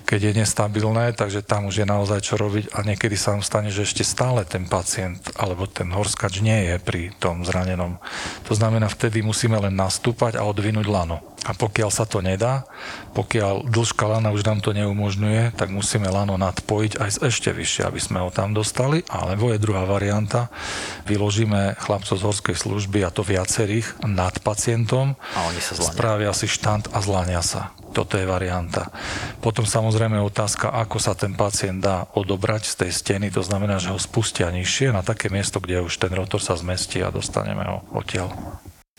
keď je nestabilné, takže tam už je naozaj čo robiť a niekedy sa vám stane, že ešte stále ten pacient alebo ten horskač nie je pri tom zranenom. To znamená, vtedy musíme len nastúpať a odvinúť lano. A pokiaľ sa to nedá, pokiaľ dĺžka lana už nám to neumožňuje, tak musíme lano nadpojiť aj ešte vyššie, aby sme ho tam dostali. Alebo je druhá varianta, vyložíme chlapcov z horskej služby, a to viacerých, nad pacientom, A oni sa zlania. spravia si štant a zlania sa. Toto je varianta. Potom samozrejme otázka, ako sa ten pacient dá odobrať z tej steny, to znamená, že ho spustia nižšie na také miesto, kde už ten rotor sa zmestí a dostaneme ho odtiaľ.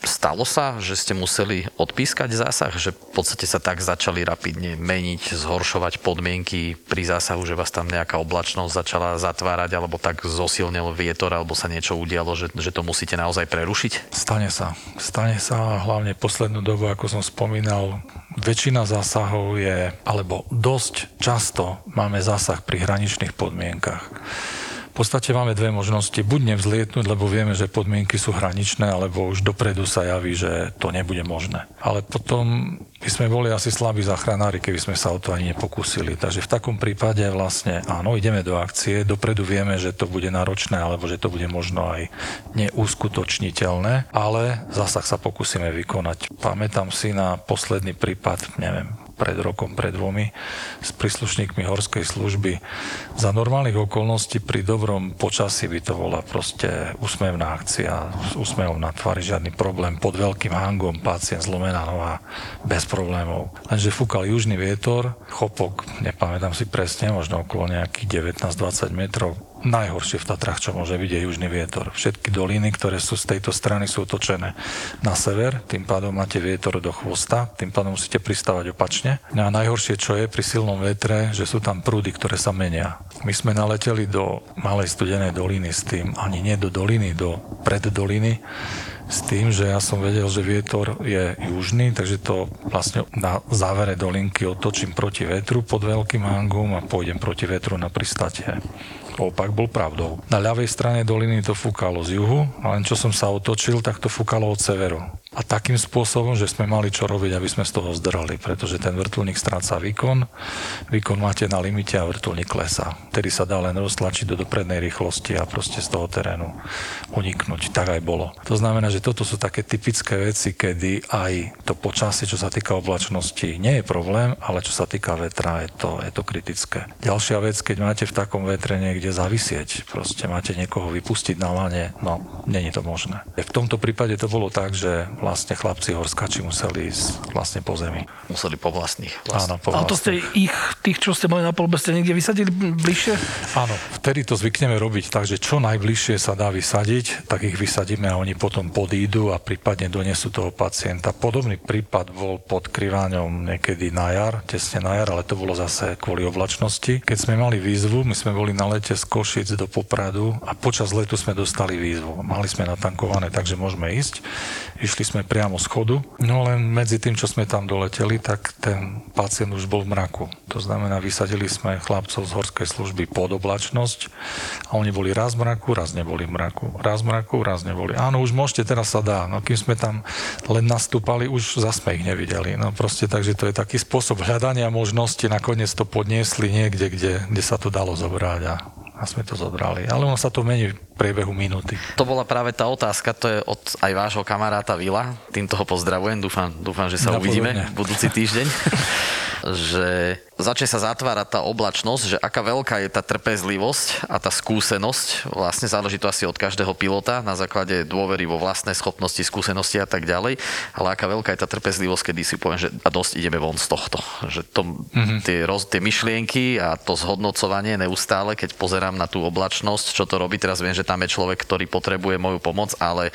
Stalo sa, že ste museli odpískať zásah, že v podstate sa tak začali rapidne meniť, zhoršovať podmienky pri zásahu, že vás tam nejaká oblačnosť začala zatvárať, alebo tak zosilnil vietor, alebo sa niečo udialo, že, že to musíte naozaj prerušiť? Stane sa. Stane sa a hlavne poslednú dobu, ako som spomínal, väčšina zásahov je, alebo dosť často máme zásah pri hraničných podmienkach. V podstate máme dve možnosti. Buď nevzlietnúť, lebo vieme, že podmienky sú hraničné, alebo už dopredu sa javí, že to nebude možné. Ale potom by sme boli asi slabí záchranári, keby sme sa o to ani nepokúsili. Takže v takom prípade vlastne áno, ideme do akcie, dopredu vieme, že to bude náročné, alebo že to bude možno aj neuskutočniteľné, ale zásah sa pokúsime vykonať. Pamätám si na posledný prípad, neviem, pred rokom, pred dvomi, s príslušníkmi horskej služby. Za normálnych okolností pri dobrom počasí by to bola proste úsmevná akcia, s úsmevom na tvári žiadny problém, pod veľkým hangom, pacient zlomená noha, bez problémov. Lenže fúkal južný vietor, chopok, nepamätám si presne, možno okolo nejakých 19-20 metrov, Najhoršie v Tatrách, čo môže byť, je južný vietor. Všetky doliny, ktoré sú z tejto strany, sú otočené na sever, tým pádom máte vietor do chvosta, tým pádom musíte pristávať opačne. No a najhoršie, čo je pri silnom vetre, že sú tam prúdy, ktoré sa menia. My sme naleteli do malej studenej doliny s tým, ani nie do doliny, do preddoliny, s tým, že ja som vedel, že vietor je južný, takže to vlastne na závere dolinky otočím proti vetru pod veľkým hangom a pôjdem proti vetru na pristatie. Opak bol pravdou. Na ľavej strane doliny to fúkalo z juhu, a len čo som sa otočil, tak to fúkalo od severu. A takým spôsobom, že sme mali čo robiť, aby sme z toho zdrali, pretože ten vrtulník stráca výkon, výkon máte na limite a vrtulník klesá. Tedy sa dá len roztlačiť do doprednej rýchlosti a proste z toho terénu uniknúť. Tak aj bolo. To znamená, že toto sú také typické veci, kedy aj to počasie, čo sa týka oblačnosti, nie je problém, ale čo sa týka vetra, je to, je to kritické. Ďalšia vec, keď máte v takom vetre niekde zavisieť, proste máte niekoho vypustiť na lane, no, není to možné. V tomto prípade to bolo tak, že vlastne chlapci horskači museli ísť vlastne po zemi. Museli po vlastných. Áno, po Ale to ste vlastných. ich, tých, čo ste mali na polbe, ste niekde vysadili bližšie? Áno, vtedy to zvykneme robiť tak, že čo najbližšie sa dá vysadiť, tak ich vysadíme a oni potom podídu a prípadne donesú toho pacienta. Podobný prípad bol pod Kriváňom niekedy na jar, tesne na jar, ale to bolo zase kvôli oblačnosti. Keď sme mali výzvu, my sme boli na lete z Košic do Popradu a počas letu sme dostali výzvu. Mali sme natankované, takže môžeme ísť. Išli sme priamo z no len medzi tým, čo sme tam doleteli, tak ten pacient už bol v mraku. To znamená, vysadili sme chlapcov z horskej služby pod oblačnosť a oni boli raz v mraku, raz neboli v mraku. Raz v mraku, raz neboli. Áno, už môžete, teraz sa dá. No kým sme tam len nastúpali, už zase ich nevideli. No proste, takže to je taký spôsob hľadania možnosti. Nakoniec to podniesli niekde, kde, kde sa to dalo zobrať a, a sme to zobrali. Ale ono sa to mení v priebehu minúty. To bola práve tá otázka, to je od aj vášho kamaráta Vila, týmto ho pozdravujem, dúfam, dúfam že sa Napodobne. uvidíme budúci týždeň, že začne sa zatvárať tá oblačnosť, že aká veľká je tá trpezlivosť a tá skúsenosť, vlastne záleží to asi od každého pilota na základe dôvery vo vlastné schopnosti, skúsenosti a tak ďalej, ale aká veľká je tá trpezlivosť, kedy si poviem, že a dosť ideme von z tohto. Že to, mm-hmm. tie, roz, tie myšlienky a to zhodnocovanie neustále, keď pozerám na tú oblačnosť, čo to robí, teraz viem, že tam je človek, ktorý potrebuje moju pomoc, ale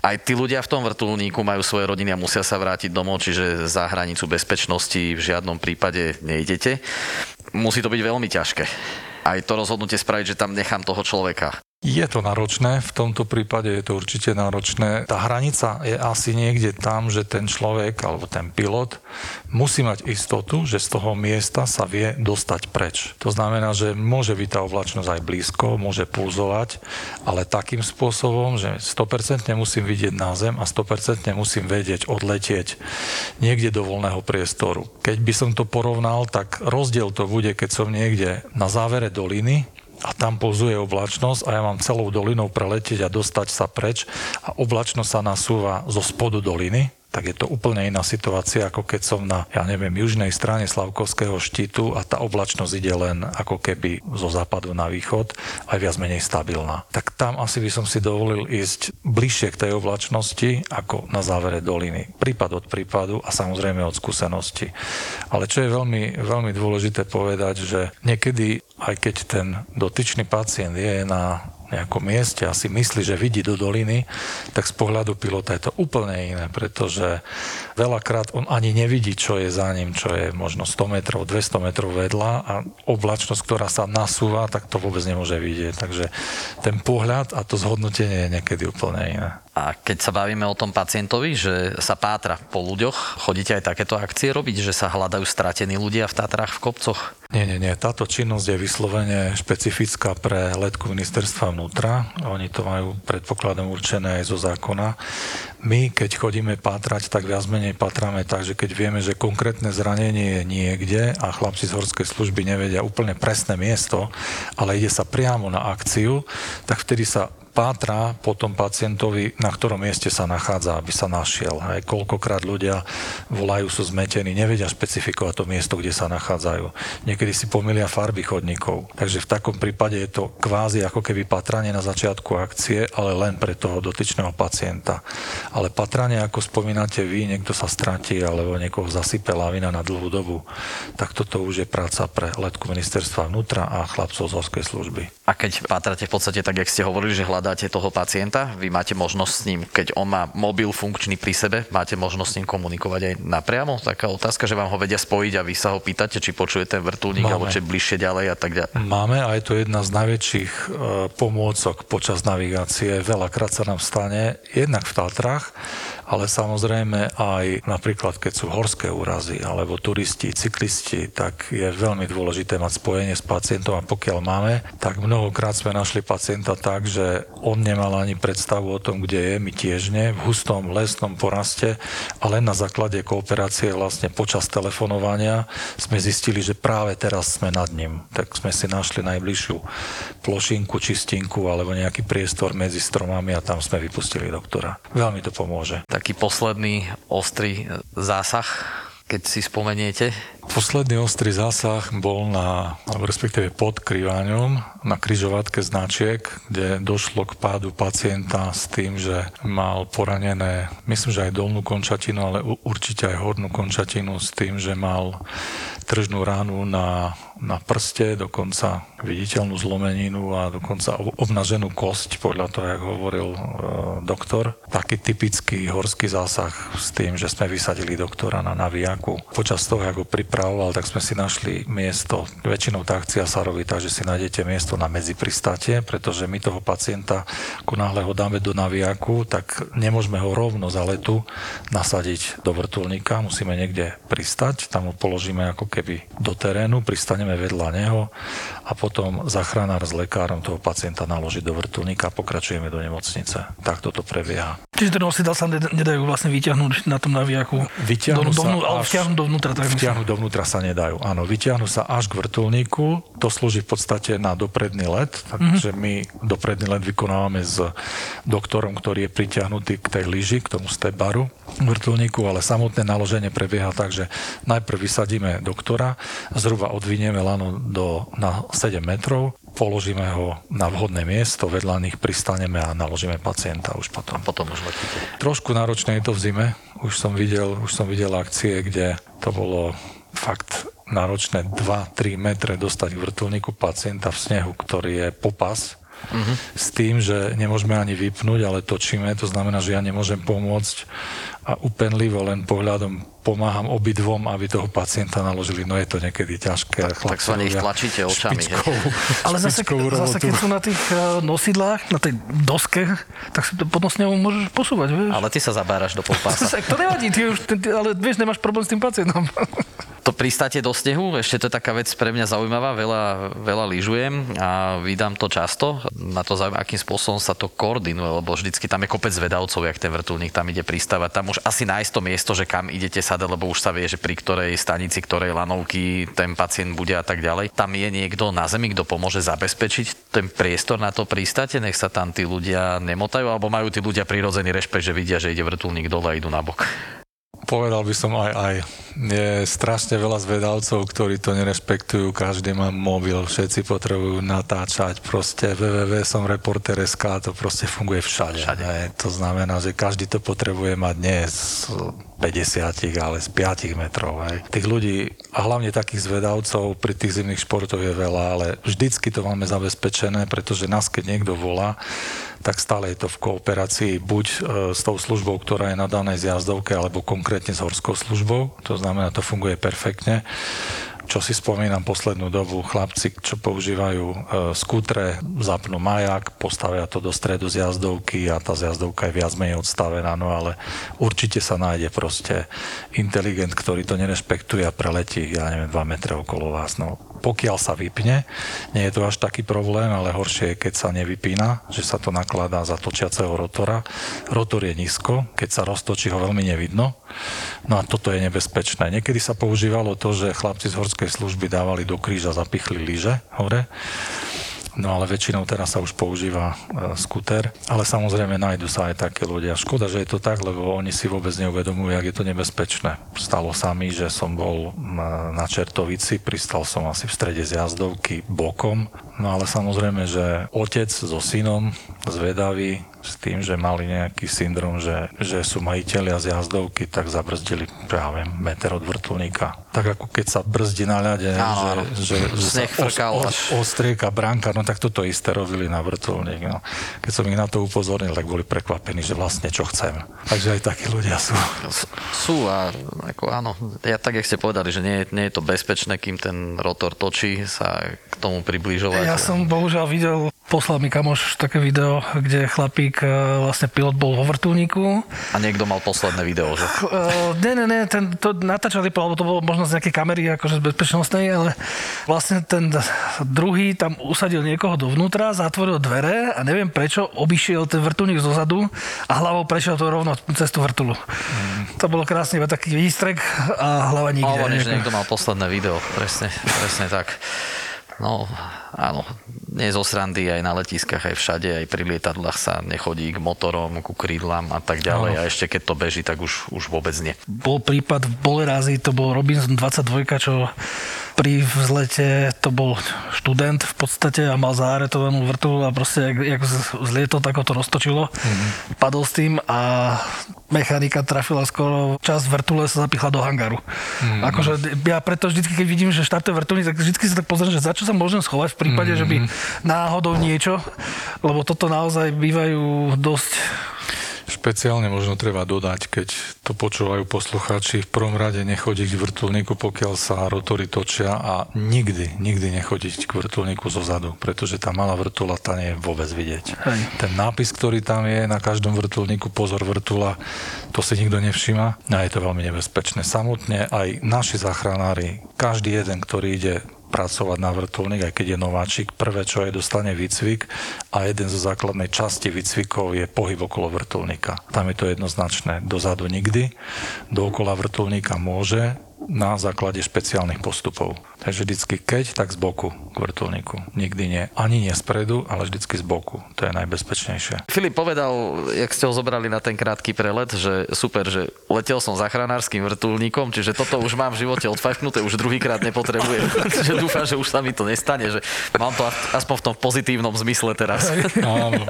aj tí ľudia v tom vrtulníku majú svoje rodiny a musia sa vrátiť domov, čiže za hranicu bezpečnosti v žiadnom prípade nejdete. Musí to byť veľmi ťažké. Aj to rozhodnutie spraviť, že tam nechám toho človeka. Je to náročné, v tomto prípade je to určite náročné. Tá hranica je asi niekde tam, že ten človek alebo ten pilot musí mať istotu, že z toho miesta sa vie dostať preč. To znamená, že môže byť tá oblačnosť aj blízko, môže pulzovať, ale takým spôsobom, že 100% musím vidieť na zem a 100% musím vedieť odletieť niekde do voľného priestoru. Keď by som to porovnal, tak rozdiel to bude, keď som niekde na závere doliny, a tam pozuje oblačnosť a ja mám celou dolinou preletieť a dostať sa preč. A oblačnosť sa nasúva zo spodu doliny, tak je to úplne iná situácia, ako keď som na, ja neviem, južnej strane Slavkovského štítu a tá oblačnosť ide len ako keby zo západu na východ, aj viac menej stabilná. Tak tam asi by som si dovolil ísť bližšie k tej oblačnosti ako na závere doliny. Prípad od prípadu a samozrejme od skúsenosti. Ale čo je veľmi, veľmi dôležité povedať, že niekedy, aj keď ten dotyčný pacient je na nejakom mieste a si myslí, že vidí do doliny, tak z pohľadu pilota je to úplne iné, pretože veľakrát on ani nevidí, čo je za ním, čo je možno 100 metrov, 200 metrov vedľa a oblačnosť, ktorá sa nasúva, tak to vôbec nemôže vidieť. Takže ten pohľad a to zhodnotenie je niekedy úplne iné. A keď sa bavíme o tom pacientovi, že sa pátra po ľuďoch, chodíte aj takéto akcie robiť, že sa hľadajú stratení ľudia v Tatrách v kopcoch? Nie, nie, nie. Táto činnosť je vyslovene špecifická pre letku ministerstva vnútra. Oni to majú predpokladom určené aj zo zákona. My, keď chodíme pátrať, tak viac menej patráme tak, že keď vieme, že konkrétne zranenie je niekde a chlapci z horskej služby nevedia úplne presné miesto, ale ide sa priamo na akciu, tak vtedy sa pátra po tom pacientovi, na ktorom mieste sa nachádza, aby sa našiel. Aj koľkokrát ľudia volajú, sú zmetení, nevedia špecifikovať to miesto, kde sa nachádzajú. Niekedy si pomilia farby chodníkov. Takže v takom prípade je to kvázi ako keby patranie na začiatku akcie, ale len pre toho dotyčného pacienta. Ale patranie, ako spomínate vy, niekto sa stratí alebo niekoho zasype lavina na dlhú dobu, tak toto už je práca pre letku ministerstva vnútra a chlapcov z horskej služby. A keď pátrate v podstate tak, jak ste hovorili, že hľadáte toho pacienta, vy máte možnosť s ním, keď on má mobil funkčný pri sebe, máte možnosť s ním komunikovať aj napriamo? Taká otázka, že vám ho vedia spojiť a vy sa ho pýtate, či počuje ten vrtulník, Máme. alebo či bližšie ďalej a tak ďalej. Máme a je to jedna z najväčších e, pomôcok počas navigácie. Veľakrát sa nám stane, jednak v Tatrách, ale samozrejme aj napríklad, keď sú horské úrazy alebo turisti, cyklisti, tak je veľmi dôležité mať spojenie s pacientom a pokiaľ máme, tak mnohokrát sme našli pacienta tak, že on nemal ani predstavu o tom, kde je, my tiež nie, v hustom lesnom poraste a len na základe kooperácie vlastne počas telefonovania sme zistili, že práve teraz sme nad ním. Tak sme si našli najbližšiu plošinku, čistinku alebo nejaký priestor medzi stromami a tam sme vypustili doktora. Veľmi to pomôže. Tak taký posledný ostrý zásah, keď si spomeniete? Posledný ostrý zásah bol na, alebo respektíve pod Kriváňom, na kryžovatke značiek, kde došlo k pádu pacienta s tým, že mal poranené, myslím, že aj dolnú končatinu, ale určite aj hornú končatinu s tým, že mal tržnú ránu na, na prste, dokonca viditeľnú zlomeninu a dokonca obnaženú kosť, podľa toho, jak hovoril e, doktor. Taký typický horský zásah s tým, že sme vysadili doktora na navijaku. Počas toho, ako pripravoval, tak sme si našli miesto. Väčšinou tá akcia sa robí tak, že si nájdete miesto na medzipristáte, pretože my toho pacienta, ako náhle ho dáme do navijaku, tak nemôžeme ho rovno za letu nasadiť do vrtulníka, musíme niekde pristať, tam ho položíme ako keby do terénu, pristaneme vedľa neho a potom zachránár s lekárom toho pacienta naloží do vrtulníka a pokračujeme do nemocnice. Tak toto prebieha. Čiže ten nosidel sa nedajú vlastne vyťahnuť na tom navijaku? Vyťahnu do, sa do, ale vťahnuť dovnútra. Tak myslím. dovnútra sa nedajú. Áno, vyťahnú sa až k vrtulníku, to slúži v podstate na dopredný let, takže my dopredný let vykonávame s doktorom, ktorý je pritiahnutý k tej lyži, k tomu stebaru vrtulníku, ale samotné naloženie prebieha tak, že najprv vysadíme doktora, zhruba odvinieme lano do, na 7 metrov, položíme ho na vhodné miesto, vedľa nich pristaneme a naložíme pacienta už potom. Potom už letíte. Trošku náročné je to v zime. Už som videl, už som videl akcie, kde to bolo fakt náročné 2-3 metre dostať k vrtulníku pacienta v snehu, ktorý je popas, uh-huh. s tým, že nemôžeme ani vypnúť, ale točíme, to znamená, že ja nemôžem pomôcť a upenlivo len pohľadom pomáham obidvom, aby toho pacienta naložili. No je to niekedy ťažké. Tak, tak sa nech tlačíte očami. Špičkovú, Ale zase, zase, keď sú na tých eh, nosidlách, na tej doske, tak si to potom s ňou môžeš posúvať, vieš. Ale ty sa zabáraš do polpása. to nevadí, ty už, ty, ale vieš, nemáš problém s tým pacientom. To pristáte do snehu, ešte to je taká vec pre mňa zaujímavá, veľa, veľa lyžujem a vydám to často. Na to zaujímavé, akým spôsobom sa to koordinuje, lebo vždycky tam je kopec vedavcov, jak ten vrtulník tam ide pristávať. Tam už asi nájsť to miesto, že kam idete sadať, lebo už sa vie, že pri ktorej stanici, ktorej lanovky ten pacient bude a tak ďalej. Tam je niekto na zemi, kto pomôže zabezpečiť ten priestor na to pristáte, nech sa tam tí ľudia nemotajú, alebo majú tí ľudia prirodzený rešpekt, že vidia, že ide vrtulník dole a idú na bok. Povedal by som aj aj. Je strašne veľa zvedavcov, ktorí to nerespektujú. Každý má mobil, všetci potrebujú natáčať. Proste www.somreporter.sk to proste funguje všade. všade. To znamená, že každý to potrebuje mať z 50, ale z 5 metrov. Hej. Tých ľudí, a hlavne takých zvedavcov pri tých zimných športoch je veľa, ale vždycky to máme zabezpečené, pretože nás keď niekto volá, tak stále je to v kooperácii buď e, s tou službou, ktorá je na danej zjazdovke, alebo konkrétne s horskou službou. To znamená, to funguje perfektne čo si spomínam poslednú dobu, chlapci, čo používajú e, skútre, zapnú majak, postavia to do stredu zjazdovky a tá zjazdovka je viac menej odstavená, no ale určite sa nájde proste inteligent, ktorý to nerešpektuje a preletí, ja neviem, 2 metre okolo vás. No, pokiaľ sa vypne, nie je to až taký problém, ale horšie je, keď sa nevypína, že sa to nakladá za točiaceho rotora. Rotor je nízko, keď sa roztočí ho veľmi nevidno. No a toto je nebezpečné. Niekedy sa používalo to, že chlapci z horskej služby dávali do kríža, zapichli lyže hore No ale väčšinou teraz sa už používa e, skuter, ale samozrejme nájdu sa aj také ľudia. Škoda, že je to tak, lebo oni si vôbec neuvedomujú, jak je to nebezpečné. Stalo sa mi, že som bol na Čertovici, pristal som asi v strede zjazdovky bokom, no ale samozrejme, že otec so synom zvedavý s tým, že mali nejaký syndrom, že, že sú majiteľia z jazdovky, tak zabrzdili práve meter od vrtulníka. Tak ako keď sa brzdí na ľade, Áno, že, že, že sa os, os, ostrieka bránka, no tak toto isté robili na vrtulník. No. Keď som ich na to upozornil, tak boli prekvapení, že vlastne čo chcem. Takže aj takí ľudia sú. Sú a ako áno, ja tak, jak ste povedali, že nie, nie je to bezpečné, kým ten rotor točí, sa tomu približovať. Ja som bohužiaľ videl, poslal mi kamoš také video, kde chlapík, e, vlastne pilot bol vo vrtulníku. A niekto mal posledné video, že? Uh, ne, ne, ne, ten, to natáčali, alebo to bolo možno z nejakej kamery, akože z bezpečnostnej, ale vlastne ten druhý tam usadil niekoho dovnútra, zatvoril dvere a neviem prečo obišiel ten vrtulník zozadu a hlavou prešiel to rovno cez tú vrtulu. Mm. To bolo krásne, iba taký výstrek a hlava nikde. Že niekto mal posledné video, presne, presne tak. No, áno, nie zo srandy, aj na letiskách, aj všade, aj pri lietadlách sa nechodí k motorom, ku krídlam a tak ďalej. No. A ešte keď to beží, tak už, už vôbec nie. Bol prípad v Bolerázi, to bol Robinson 22, čo pri vzlete to bol študent v podstate a mal zaaretovanú vrtu a proste jak, jak zlietol, tak ho to roztočilo. Mm-hmm. Padol s tým a mechanika trafila skoro časť vrtule sa zapichla do hangaru. Mm-hmm. Akože ja preto vždy, keď vidím, že štartuje vrtulník, tak vždy sa tak pozriem, že za čo sa môžem schovať v prípade, mm-hmm. že by mhm. náhodou niečo, lebo toto naozaj bývajú dosť Špeciálne možno treba dodať, keď to počúvajú poslucháči, v prvom rade nechodiť k vrtulníku, pokiaľ sa rotory točia a nikdy, nikdy nechodiť k vrtulníku zo zadu, pretože tá malá vrtula tá nie je vôbec vidieť. Hej. Ten nápis, ktorý tam je na každom vrtulníku, pozor vrtula, to si nikto nevšíma a je to veľmi nebezpečné. Samotne aj naši záchranári, každý jeden, ktorý ide pracovať na vrtulník, aj keď je nováčik. Prvé, čo je, dostane výcvik a jeden zo základnej časti výcvikov je pohyb okolo vrtulníka. Tam je to jednoznačné. Dozadu nikdy, dookola vrtulníka môže, na základe špeciálnych postupov. Takže vždycky keď, tak z boku k vrtulníku. Nikdy nie. Ani nie spredu, ale vždycky z boku. To je najbezpečnejšie. Filip povedal, jak ste ho zobrali na ten krátky prelet, že super, že letel som záchranárským vrtulníkom, čiže toto už mám v živote odfajknuté, už druhýkrát nepotrebujem. že dúfam, že už sa mi to nestane, že mám to aspoň v tom pozitívnom zmysle teraz. Áno.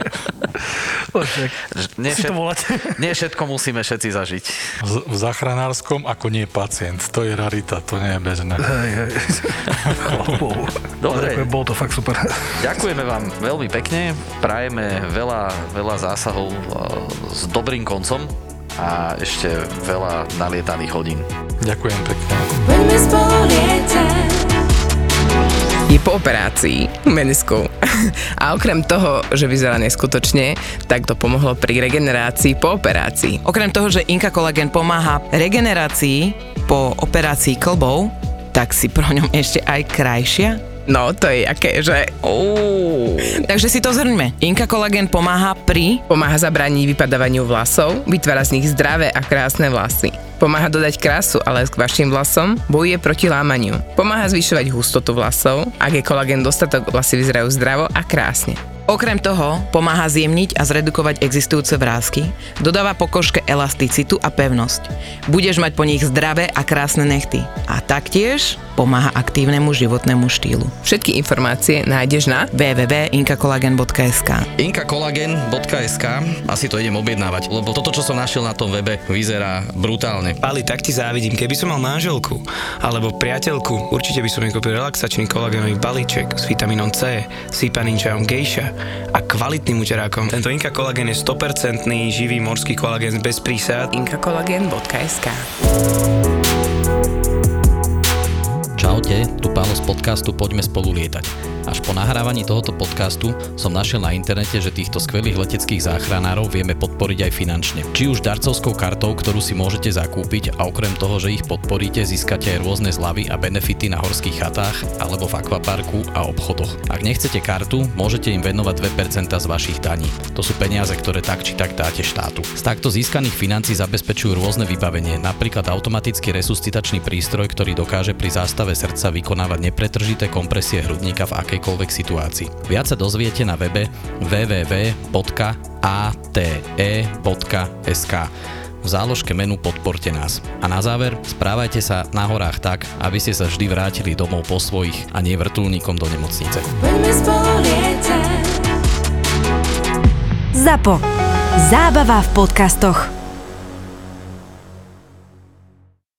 nie, volať. nie všetko musíme všetci zažiť. V, v záchranárskom ako nie pacient. To je rarita, to nie je bežné. Hej, hej. Dobre. Ďakujem, Bolo to fakt super. Ďakujeme vám veľmi pekne, prajeme veľa, veľa zásahov eh, s dobrým koncom a ešte veľa nalietaných hodín. Ďakujem pekne. Je po operácii menisku. A okrem toho, že vyzerá neskutočne, tak to pomohlo pri regenerácii po operácii. Okrem toho, že Inka Collagen pomáha regenerácii po operácii klbov, tak si pro ňom ešte aj krajšia. No, to je aké, že... Oh. Takže si to zhrňme. Inka Collagen pomáha pri... Pomáha zabrániť vypadávaniu vlasov, vytvára z nich zdravé a krásne vlasy. Pomáha dodať krásu a lesk vašim vlasom, bojuje proti lámaniu. Pomáha zvyšovať hustotu vlasov, ak je kolagén dostatok, vlasy vyzerajú zdravo a krásne. Okrem toho pomáha zjemniť a zredukovať existujúce vrázky, dodáva pokožke elasticitu a pevnosť. Budeš mať po nich zdravé a krásne nechty. A taktiež pomáha aktívnemu životnému štýlu. Všetky informácie nájdeš na www.inkakolagen.sk inkakolagen.sk Asi to idem objednávať, lebo toto, čo som našiel na tom webe, vyzerá brutálne. Ali, tak ti závidím. Keby som mal manželku alebo priateľku, určite by som jej kúpil relaxačný kolagénový balíček s vitamínom C, sypaným čajom gejša a kvalitným uterákom. Tento Inka kolagén je 100% živý morský kolagén bez prísad. inkakolagen.sk Čaute, tu Pálo z podcastu Poďme spolu lietať. Až po nahrávaní tohoto podcastu som našiel na internete, že týchto skvelých leteckých záchranárov vieme podporiť aj finančne. Či už darcovskou kartou, ktorú si môžete zakúpiť a okrem toho, že ich podporíte, získate aj rôzne zľavy a benefity na horských chatách alebo v akvaparku a obchodoch. Ak nechcete kartu, môžete im venovať 2% z vašich daní. To sú peniaze, ktoré tak či tak dáte štátu. Z takto získaných financí zabezpečujú rôzne vybavenie, napríklad automatický resuscitačný prístroj, ktorý dokáže pri zástave srdca vykonávať nepretržité kompresie hrudníka v akejkoľvek situácii. Viac sa dozviete na webe www.ate.sk v záložke menu Podporte nás. A na záver, správajte sa na horách tak, aby ste sa vždy vrátili domov po svojich a nie vrtulníkom do nemocnice. ZAPO. Zábava v podcastoch.